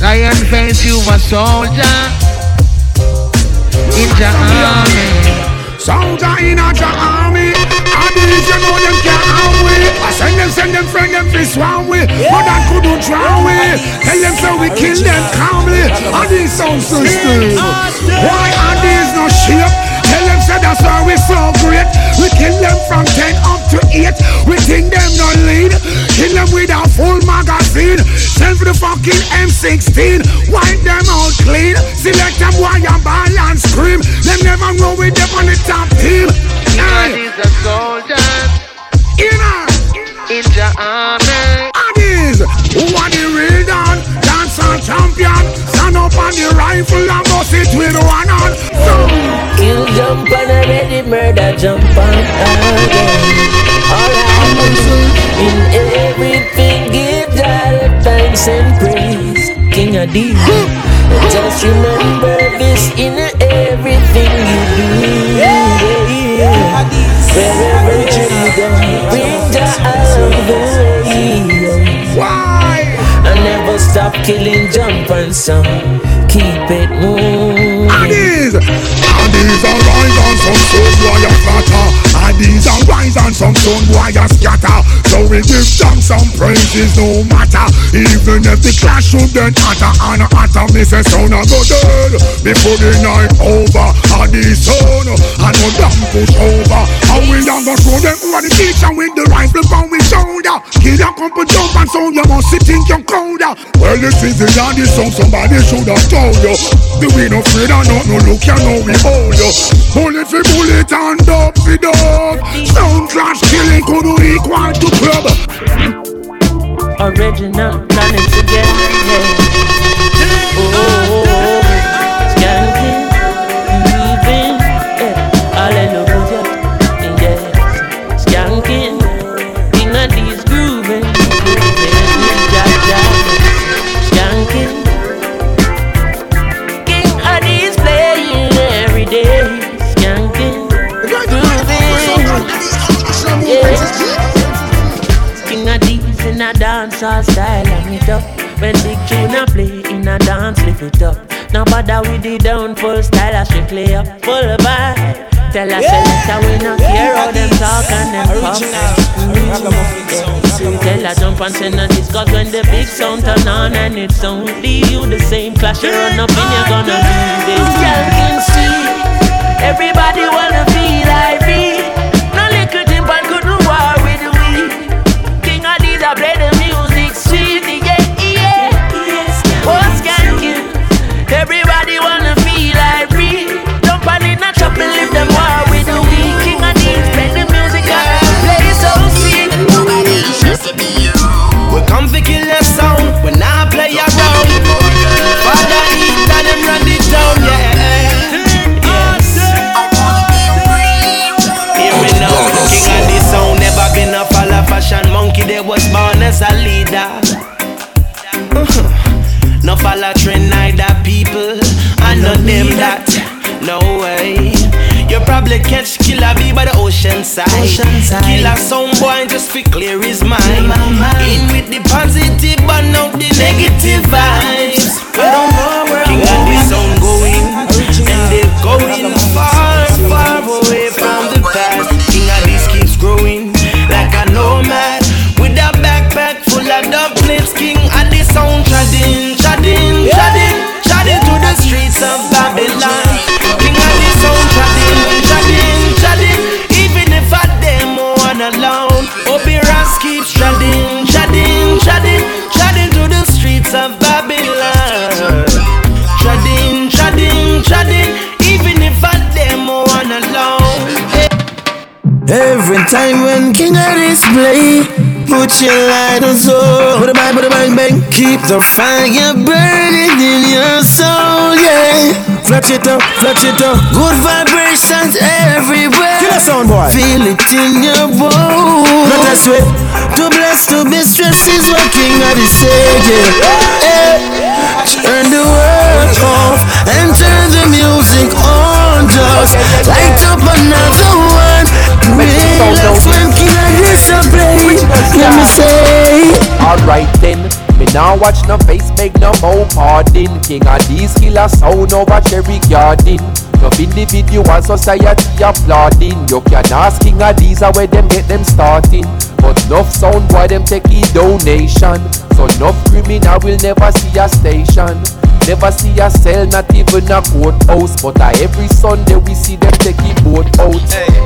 Lion face, you a soldier. In the army. Soldier in a army. And if you know them can't win. I send them, send them friend them this one way. But that couldn't drown we. Tell them so we kill them calmly. And these sound system. Why are these no shape? Say that's why we so great. We kill them from 10 up to 8. We think them no lead. Kill them with a full magazine. Send for the fucking M16. Wipe them out clean. Select them why and ball and scream. Them never know with them on the top team. Hey. the soldiers. Inner. In the army. Up on the rifle and bust it with one hand. So. Kill jump on a ready murder jump on again. Alright. In everything give God thanks and praise. King of these. Just remember this in everything you do. Yeah. Wherever you go, bring the stop killing jump and some. Keep it moving. Addies. Addies are rise and some stone boy a flatter. Addies rise and some stone boy a scatter. So we give them some praises no matter. Even if the clash should then hotter and hotter, me say son a go dead before the night over. Addies son, I know them push over. And we down go show them are the teacher with the rifle on his shoulder. Kid a couple jump and so you must think you're colder. Well this is the daddy song somebody should have told you. The we no afraid of not no look you know we hold you. Bullet for bullet and dog for dog. Sound clash killing could equal to club. Original planning together. Yeah. Oh. It up. When big tune a play in a dance, lift it up. Now bother with the down full style, I strictly up full vibe. Tell us selector we not care how them talk and them pop. Mm. Tell her jump and send a discuss when the big sound turn on and it's only you the same clash you run up in you're gonna lose it. Girl can see everybody wanna feel like me. Them war with the weak. The music and play so sweet. We fi clear his mind. In with the positive, but not the negative vibes. Play, put your lighters up. Put a bang, put a bang, bang. Keep the fire burning in your soul, yeah. Fletch it up, fletch it up. Good vibrations everywhere. Kill a sound boy. Feel it in your bones. Not a sweat. Too blessed to be stressed is what King of the say, yeah. Hey. Turn the world off and turn the music on. Just light up another one. Real when Let me say. Alright then, me now watch no face, make no more pardon. King of these killer sound over cherry garden. No individual society applauding. You can ask King of where them get them starting. But enough sound boy them take a donation. So enough criminal will never see a station. Never see a cell, not even a courthouse. But uh, every Sunday we see them take a boat out.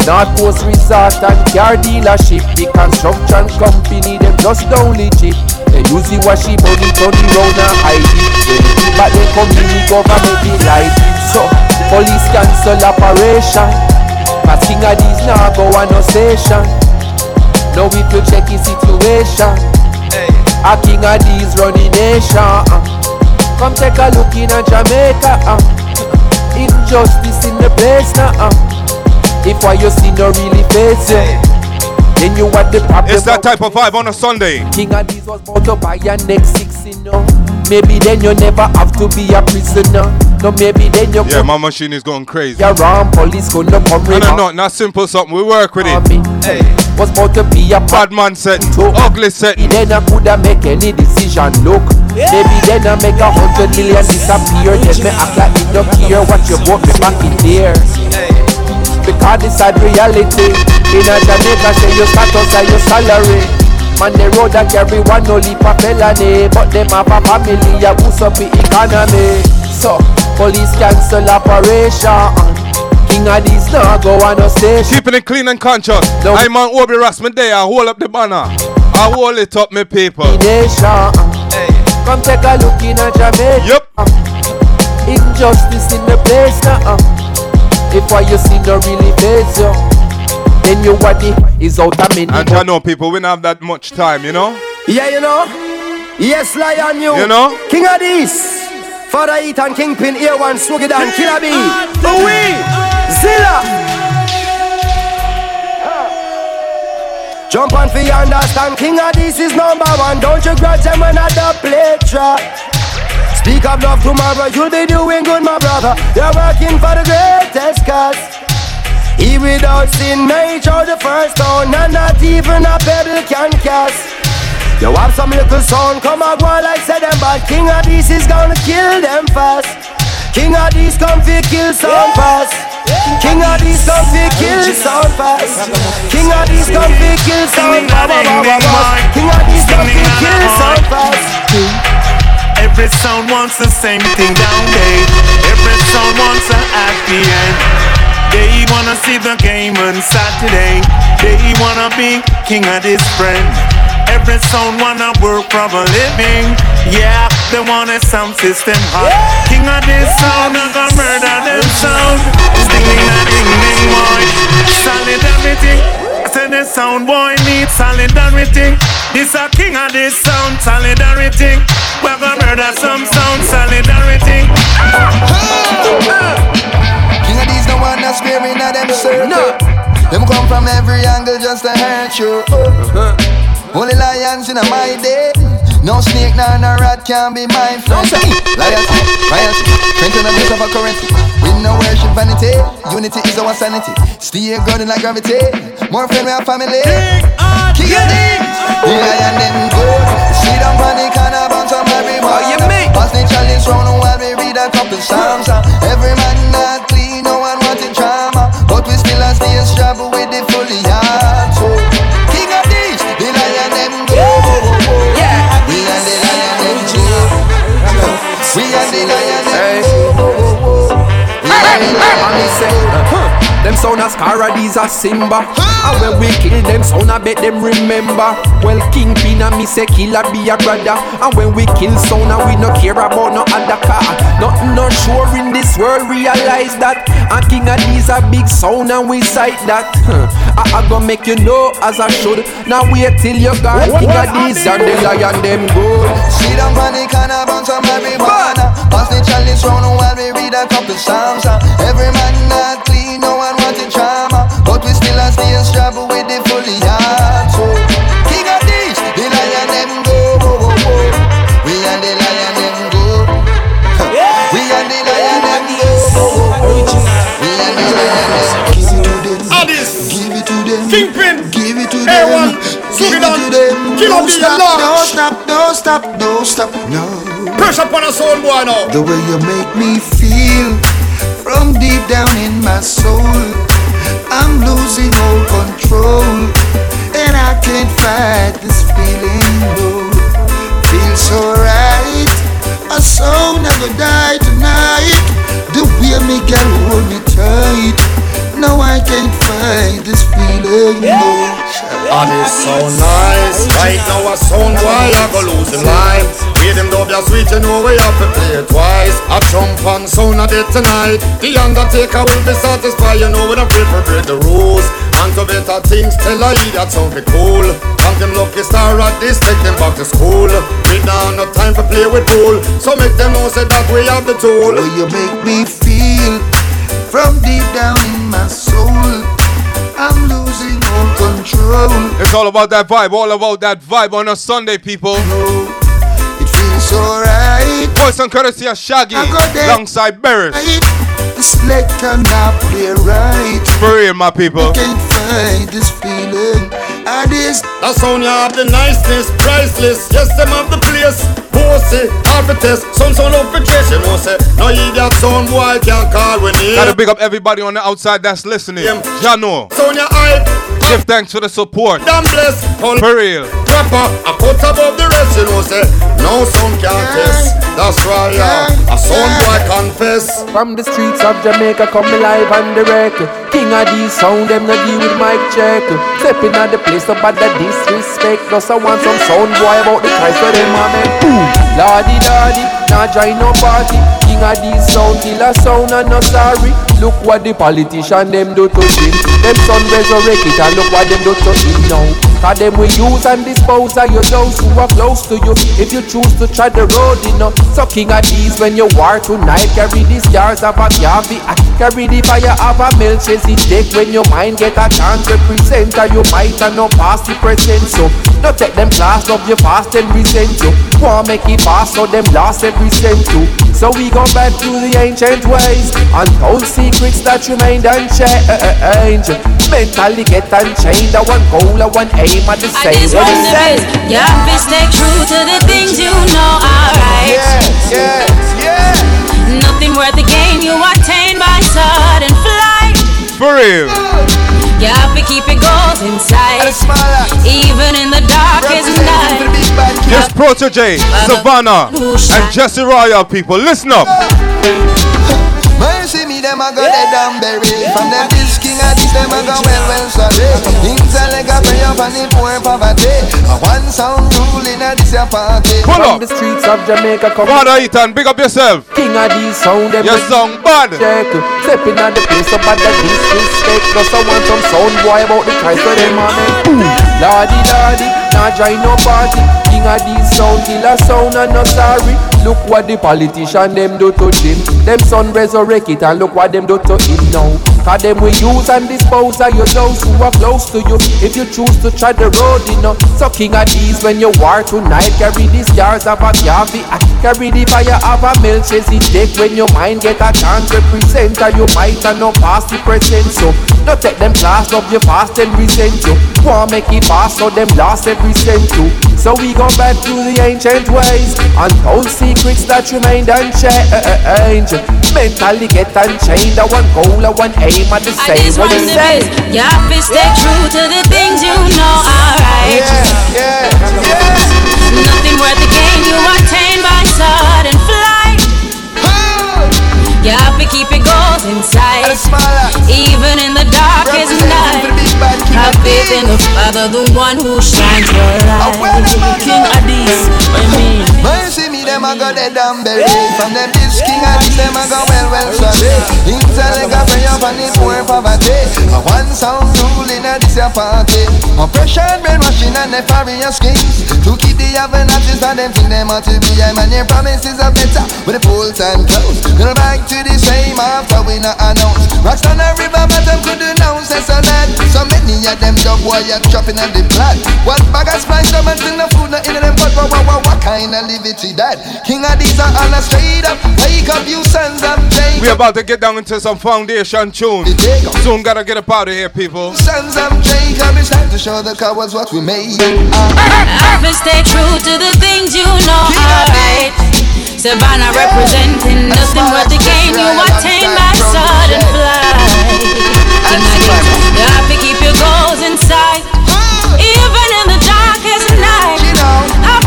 North Coast Resort and car dealership. The construction company, them just don't legit. They use the washi money, turn it round and hide it. When the back the government be it. So, cancel operation. King of these now go on no station. Now if you check his situation, a king of these running nation. uh. Come take a look in a Jamaica. Uh. Injustice in the place now. Uh. If what you see no really face you, then you what the problem. It's that type of vibe on a Sunday. King of these was about to buy your next six, you know. Maybe then you never have to be a prisoner. No, maybe then you Yeah, my machine is going crazy. you're wrong, police gonna come No, in. no, no, not simple something. We work with it. Hey. Was about to be a bad man set, ugly set. Then I coulda make any decision. Look, maybe then I make a hundred million disappear. Then me act like me don't care what you bought me back in there. Because this sad reality. In a Jamaica, say your status and your salary. Man, the road that carry one no leap a felony But them have a family, a boost up the economy So, police cancel operation King of these now go on no station Keeping it clean and conscious. I'm man Obi Rasman there, I hold up the banner. I hold it up, me people. nation. Come take a look in a Jamaica. Yep. Injustice in the place now. If what you see no really face you, then your body is out of me. And I know people, we don't have that much time, you know? Yeah, you know. Yes, lion you. You know? King of this. Father Ethan Kingpin, Ear One, Swaggy Dan, Killer B. Louis, Zilla. Jump on for you understand. King of this is number one. Don't you grudge them another play drop. Speak of love tomorrow, you'll be doing good, my brother. You're working for the greatest cause. He without sin made the first stone, and not even a pebble can cast. You have some little son, come and go like say them bad. King of these is gonna kill them fast. King of these come fi kill some fast. King of these come fi kill some fast. King of these come fi kill some fast. King of these come fi kill some fast. Every sound wants the same thing down there. Every sound wants a happy end. They wanna see the game on Saturday. They wanna be king of this friend. Every sound wanna work for a living. Yeah, they want a sound system hot. King of this sound, I'm gonna murder them sound. Sting ding a ding ding boy. Solidarity. I said the sound boy needs solidarity. This a king of this sound, solidarity. We're gonna murder some sound, solidarity. King of these the one that's sparing at them circle. No. Them come from every angle just to hurt you. Uh-huh. Only lions in a my day. No snake nor no rat can be my friend. Lions, lions, strength the abuse of a currency. We no worship vanity. Unity is our sanity. Stay grounded like gravity. More friend we have family. King of these. The lion them good. See them on the corner bounce on marijuana. Pass the chalice round while we read a couple psalms. Every man not clean, no one wanted drama. But we still a stay struggle We are the lion go. We are the lion them go. Them sound a Scara, these a Simba. And when we kill them sound I bet them remember. Well Kingpin and me say killer be a brother. And when we kill sound and we no care about no other car. Nothing not sure in this world realize that. And King of these a big sound and we sight that. I, I gonna make you know as I should. Now wait till you gone. King of these and the lion them good. See them on the corner bounce on marijuana. Pass the chalice round while we read a couple psalms. Every man not clean, no one wanted drama But we still a stay struggle with the fully heart. So, king of these, the lion them go. We and the lion them go. We and the lion them go. We and the lion them go. Give it to them. Kingpin. Give it to them. A1 Give it to them. Don't stop, don't stop, don't stop, don't stop, no. Pressure upon a soul boy now. The way you make me feel from deep down in my soul, I'm losing all control. And I can't fight this feeling, no. Feels so right. A soul never die tonight. The way me girl hold me tight. No, I can't fight this feeling, no. And it sound nice Right now a sound boy I go lose him life With him love ya sweet you know we have to play it twice. I jump on sound a day tonight. The undertaker will be satisfied You know we don't pray for break the rules. And to better things tell I that sound be cool. And them lucky star at this take them back to school. We now no time for play with pool So make them know say that we have the tool. Oh, you make me feel from deep down in my soul. I'm losing all control. It's all about that vibe, all about that vibe on a Sunday, people. It feels alright. Voice and courtesy of Shaggy, I got that alongside Barris. The select cannot play right. For real, my people. Can't find this feeling. I this. That sound you have the niceness, priceless. Yes, them have the place. Bossy, architect, some sound of trace, you know, say. No idiot sound boy can't call when he. Gotta big up everybody on the outside that's listening. Ya know. Sound you hype. Give thanks for the support. Damn bless. For real. Rapper, I put above the rest, you know, say. No sound can't test. That's why, yeah. A sound boy confess. From the streets of Jamaica come alive and direct King of these sound, them not deal with mic check Stepping at the place up at the disrespect Plus I want some sound boy about the Christ where them a make Boom, lordy lordy, nah join no party King of these sound, killer sound and no sorry. Look what the politician them do to him. Them son resurrect it and look what them do to him now. Cause them we use and dispose of your those who are close to you. If you choose to try the road, you know. So king of these when you war tonight Carry these jars of a cavi Carry the fire of a Melchizedek. When your mind get a chance represent And you might and no past the present So no take them class of your past and resent you. Wanna make it fast so them lost every cent too So we go back to the ancient ways and Untold secrets that remained unchanged Mentally get unchained I one goal, I one aim at the I same just What want you to say? be, yeah, be stay true to the things you know, alright. Yes, yes. Nothing worth the gain you attain by sudden flight. For real. You have to keep your goals inside, Protoje, Sevana, and Jesse Royal, people. Listen up. Mercy me, them a go dead and buried. From them this king of this, them a go well, well sorry. Things are like a pray up and the poor poverty. A one sound ruling a this a party. Pull From up. the streets of Jamaica come Father Ethan, big up yourself. King of these sound them Your a song bad. check Stepping at the place up at the disrespect Plus I want some sound boy about the Christ where them a make Boom, lordy lordy, nah join no party King of these sound, killer sound and no sorry Look what the politician them do to him Them son resurrect it and look what them do to him now Cause them we use and dispose of your those who are close to you. If you choose to try the road, you know. So king of these when you war tonight Carry these jars of a cavi Carry the fire of a Melchizedek. When your mind get a chance represent And you might and no past the present So don't take them class of your past and resent you. Wanna make it pass so them lost every cent too So we go back to the ancient ways and Untold secrets that remained unchanged Mentally get unchained I want goal, I want aim I same just What want you to say? be, have to stay true to the things you know, alright. Yeah, yeah, yeah. Nothing worth the gain you attain by sudden flight. Have to keep goals inside, even in the darkest night. Have faith in the Father, the one who shines your light. King Addies, I mean. Mercy me, them a go dead and buried. From them this king of this, them a go well, well sorry. Things are like a pray up and the poor poverty. A one sound ruling a this party. Oppression, brainwashing and nefarious schemes. To keep the Avenators and them think them ought to be. I man, your promises are better with the full time close. Go back to the same after we not announce. Rocks on the river, but them could announce it's a land. So many of them dog warrior chopping at the blood. What bag of spice, them and still no food, not in them pot. What, what, what, what kind of liberty that? King of these are all a straight up. Wake up, you sons of Jacob. We about to get down into some foundation tunes. Soon gotta get up out of here, people. Sons of Jacob, it's time to show the cowards what we made. Have to stay true to the things you know, alright. Savannah representing nothing but the gain you attain by sudden flight. You have to keep your goals in sight, even in the darkest night.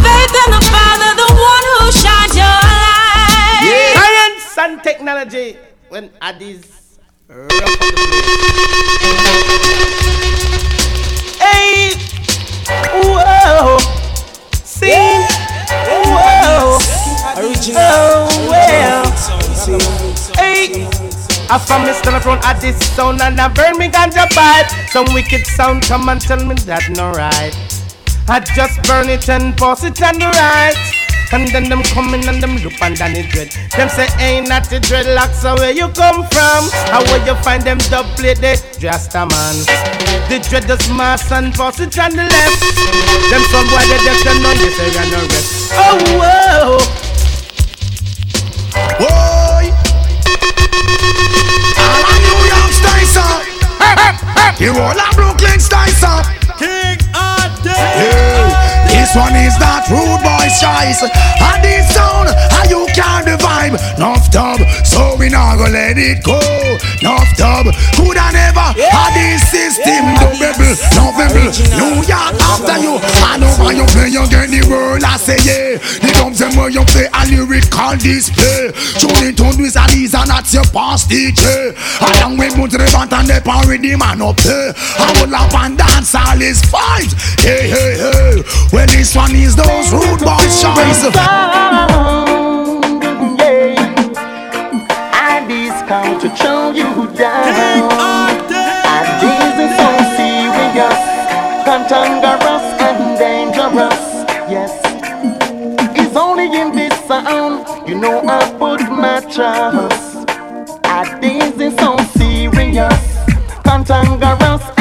Faith in the Father, the one who shines your light. Science and technology. When Addies. Hey! Whoa! See? Yeah oh well. Hey, I from me stand front at this sound and I burn me ganja pipe. Some wicked sound come and tell me that no right. I just burn it and pass it on the right. And then them coming and them look and then it dread. Them say ain't not the dreadlocks, so where you come from? How where you find them plate they just a man. The dread does mass and pass it on the left. Them some boy they just don't know you say you're no rest. Oh whoa. Of New York. You all of Brooklyn style song. King yeah, this one is that rude boy's choice. And this sound, how you can the vibe. Nuff dub, so we not gonna let it go. Nuff dub, coulda never had this system. Double, November, New York after you. I know how you play, you get the world. I say yeah. The drums and where you play a lyrical display. Tune into this and these are your past DJ. Along with to the band and the power the man up there. I will laugh and dance all his fight. Hey, hey, hey. Well, this one is those rude boys' choice. Addies come to chow you down. Addies is so serious, cantankerous and dangerous. Yes, it's only in this sound you know I put my trust. I is so serious, cantankerous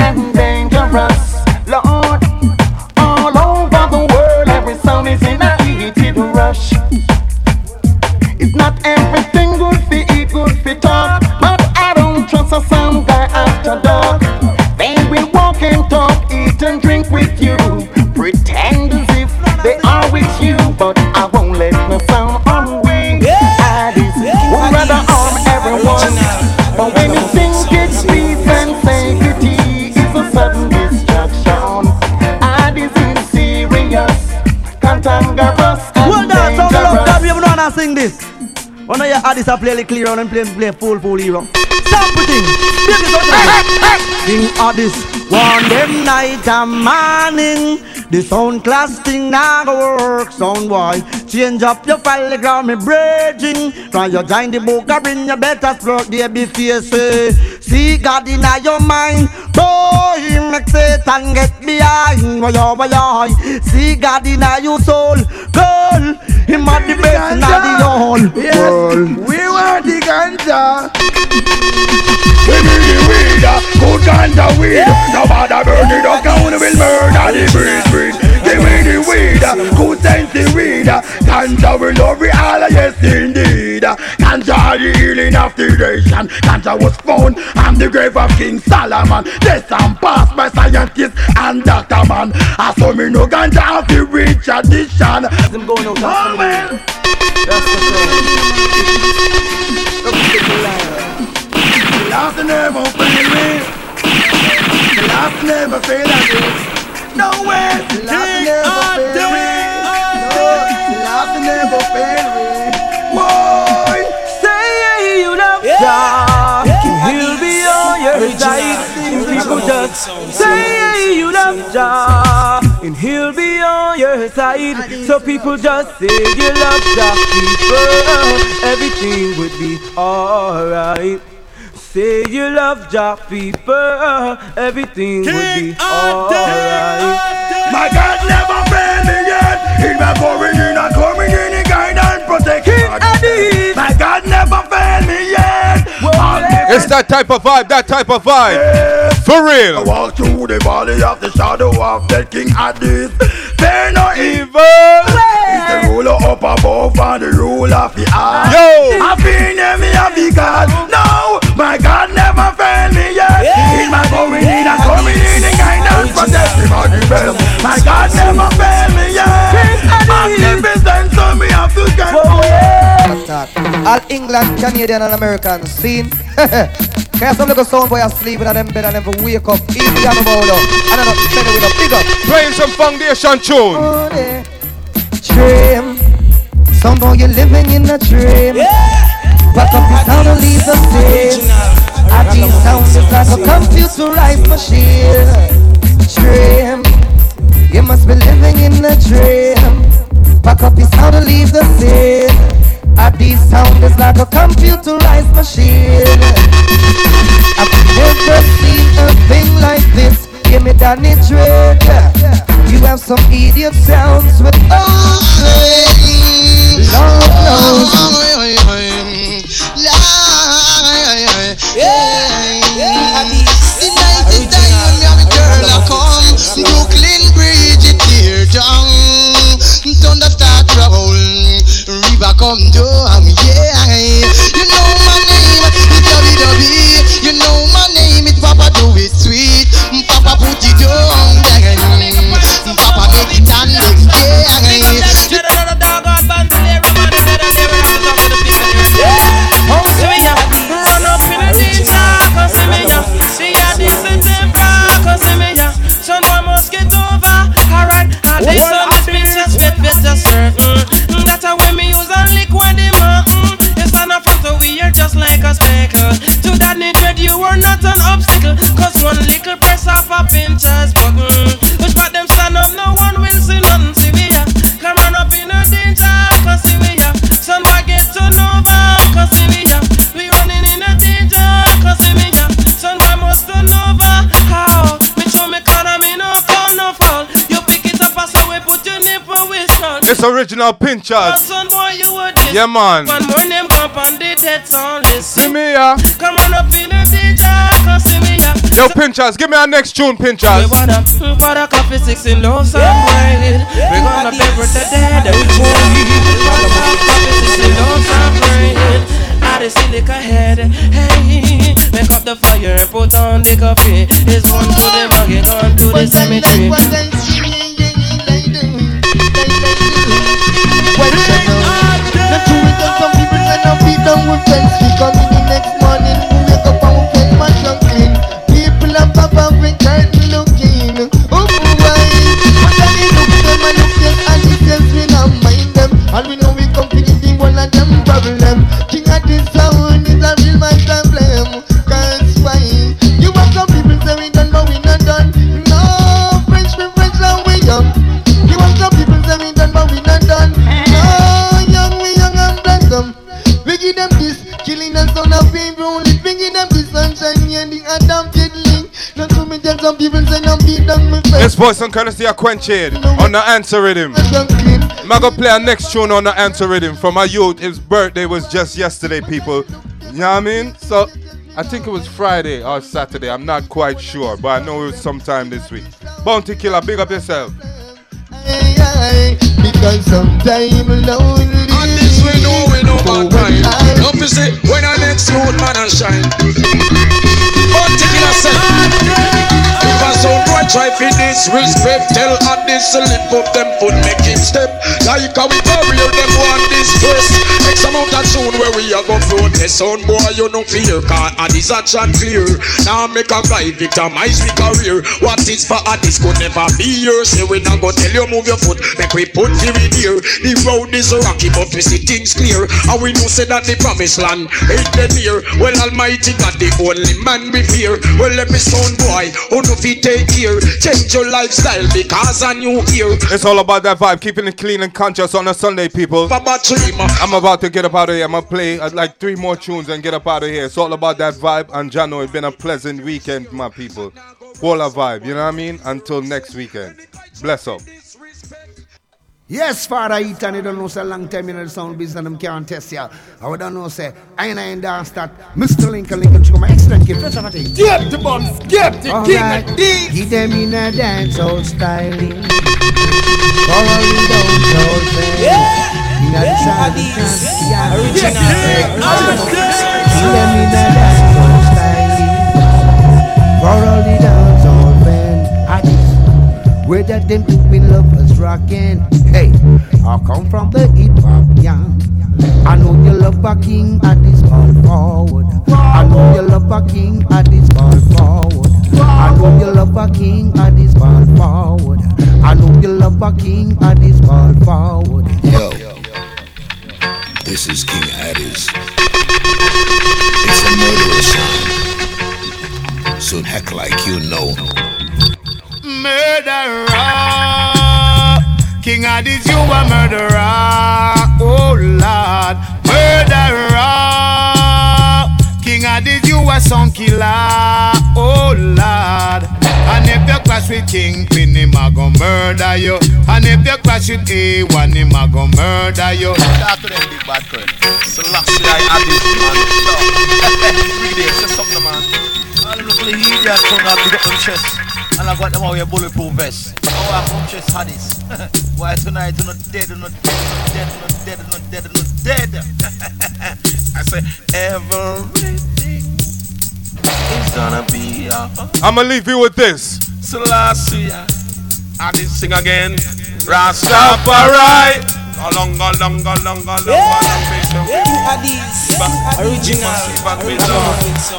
Your artists are play clear and play play full full hero. Stop putting. It up. King artists one them night and morning. The sound class thing now go work sound boy. Change up your file ground me bridging. Try you join the book I bring your better stroke the eh. See God in your mind. Boy, make Satan get behind. Yo, why yo. See God in your soul. Girl, him at the best in the whole world. We want the ganja. Give me the weed, good ganja weed. No bother burn it up, count will murder the breed, breed. Give me the weed, good sensey weed. uh, Ganja will love we all, yes indeed. Ganja the healing of the nation. Ganja was found on the grave of King Solomon. This and passed by scientists and doctor man. I saw me no ganja of the rich addition. Them going out oh, man. The last never fail me. The last never fail again. No way. The never fail me. No, the never fail me. Boy, Say you love Jah, He'll be on your side. If people just say you love Jah, and He'll be on your side. So people just say you love Jah, people, uh, everything would be alright. Say you love Jah, people, everything would be alright. my God never fail me yet. In my going in and coming in, He guide and protect me. My God never fail me yet. All It's that type of vibe, that type of vibe. For real. I walk through the valley of the shadow of death, King Addies. Fear no evil. He's the ruler up above and the ruler of the earth. Yo. I feel enemy of the God. No, my God never fail me yet. In my going in and coming in, the guidance protect me by the best. My God never fail me yet. Magnificent, so me have to get oh, Attack. All England, Canadian and American seen. Can some little sound boy asleep in them bed and never wake up easy on the ball and I'm not spending with a big up. Playing some foundation tune. Dream. Somehow you're living in a dream. Pack up his how to leave the stage. I deep sound is like a computerized machine. Dream, you must be living in a dream. Pack up your sound to leave the scene. A deep sound is like a computerized machine. I've never seen a thing like this. Give me Danny Drake. You have some idiot sounds with oh, Lord knows. The night is when girl come Brooklyn Bridge it down Thunder start River come down yeah You know my name it's WWE You know my name Mm, how when me use a liquid in mountain. It's not a photo, we are just like a speckle. To that nature, you are not an obstacle. Cause one little press off a pincher's button. Which part them stand up, no with skull. It's original Pinchers. son boy, you would this. Yeah, man. One more name come on the dead song, listen. See me ya. Come on up in the danger, cause see me ya. Yo, Pinchers, give me our next tune, We Pinchers. wanna for the coffee six in low some bread. We gonna bury the dead we wanna coffee six in low some bread. Out the silica head, hey, make up the fire and put on the coffee. It's one to the buggy, gone to the cemetery. The truth is some people say no with Because in the next morning we wake up and we get mash and clean. People are pop up down me This voice and courtesy of Quenchade on the answer rhythm. I'm gonna play our next tune on the answer rhythm for my youth. His birthday was just yesterday, people. You know what I mean? So I think it was Friday or Saturday. I'm not quite sure, but I know it was sometime this week. Bounty Killer, big up yourself. Because sometime lonely And this we know we know about time. Love is it when our next youth man and shine. But taking a a sound boy try for this respect, tell at this lift up them foot make him step. Like we warrior them want this first. X amount that tune where we are go float. The sound boy you no fear, cause at this action clear. Now make a guy victimize me career. What is for at this could never be yours. Say we not go tell you move your foot, make we put you in here. The road is rocky, but we see things clear. And we know say that the promised land ain't them here. Well, Almighty God, the only man we fear. Well, let me sound boy, who no fit take here. Change your lifestyle because a new year. It's all about that vibe, keeping it clean and conscious on a Sunday, people. I'm about to get up out of here. I'm gonna play uh, like three more tunes and get up out of here. It's all about that vibe. And Jano, it's been a pleasant weekend, my people. Full of vibe, you know what I mean? Until next weekend. Bless up. Yes, Father Ethan, you don't know, say long time in the sound business, them can't test ya. I would don't know, say, I ain't in dance that Mr. Lincoln, Lincoln, Chico, my excellent gift. Let's have a thing. Get the bombs, get the king Alright. of these. Give them in a dance old styling. Following down soul fame. In a dance yeah. Original. Give them in a dance old styling. Following down soul fame. I just where that them doing lovers rocking. Hey, I come from the hip hop young. I know you love a king at this ball forward. I know you love a king at this ball forward. I know you love a king at this ball forward. I know you love a king at this ball forward. Yo, this is King Addies. It's a murder song. Soon heck like you know. Murderer. King Addies, you a murderer. Oh Lord. Murderer. King Addies a son killer. Oh Lord. And if you clash with Kingpin, him a go murder you. And if you clash with A1, him a go murder you. Talk to them big bad current. Selassie, I had this man. Sure. Bring it, say something, man. All the little idiot son have to up them chest. And I got them out here bulletproof vest. Oh, I come chest had this. Why tonight you not dead, you not dead, you not dead, you not dead, you not dead, you not dead. I say everything is gonna be alright. I'ma leave you with this. Selassie, I did sing again. Rastafari. Along, along, along, along, along, Original.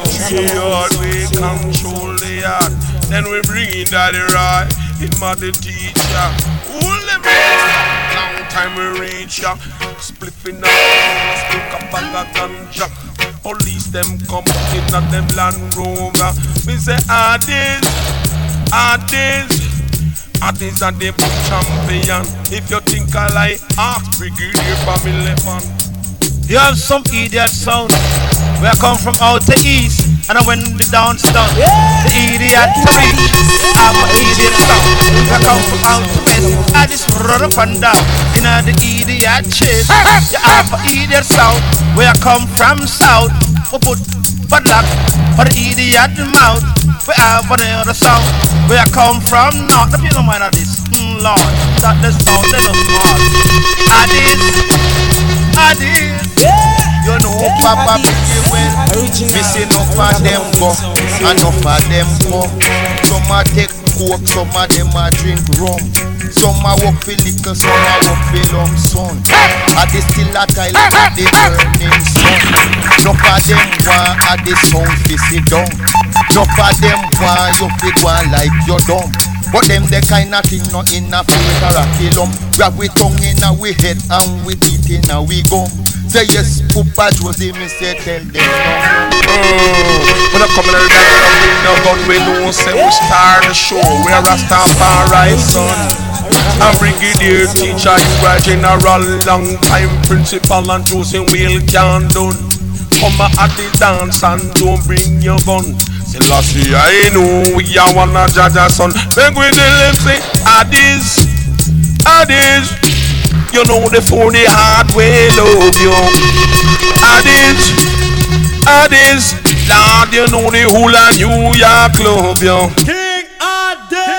See what we control the art. Then we bring in daddy right. Him a the teacher. Who live Long time we reach ya. Spliffing up, stick a bag of ganja. Police them come in at them Land Rover. Me say artists. Artists are the champion. If you think I like ask Brigadier family man. You have some idiot sound. I come from out the east, and I went the downtown. The idiot to reach, I'm an idiot sound. Where I come from out the west, I just run up and down. In the idiot chase, you have an idiot sound. Where I come from south, we put bad luck for the idiot mouth. We have another sound. Where I come from north, the people mind of this. Mm, Lord, that the sound they don't smart. Addies, addies. You know Oh, Papa pretty well. Me see enough of them go Enough of them go Some a take coke, some of them a drink rum. Some a walk for liquor, some a walk for lump son A the still a tile at the burning sun? Enough of them want a the sound fi sit down? Enough of them want you fi go like you dumb but them the kind of thing not a food or a kilum Grab we tongue in a we head and we teeth in a we gum Say yes, Papa Josie, me say tell them no mm. When I come in every day, I bring no gun, we know say we start the show. We are Rastafari son. I brigadier teacher, you a general, long time principal and choosing wheel can done. Come at the dance and don't bring your gun. Selassie, I know we are one of Jaja's son. With the lips, say, Addies, Addies. You know the for the hard way, love you. Addies, Addies. Lord, you know the whole of New York love you.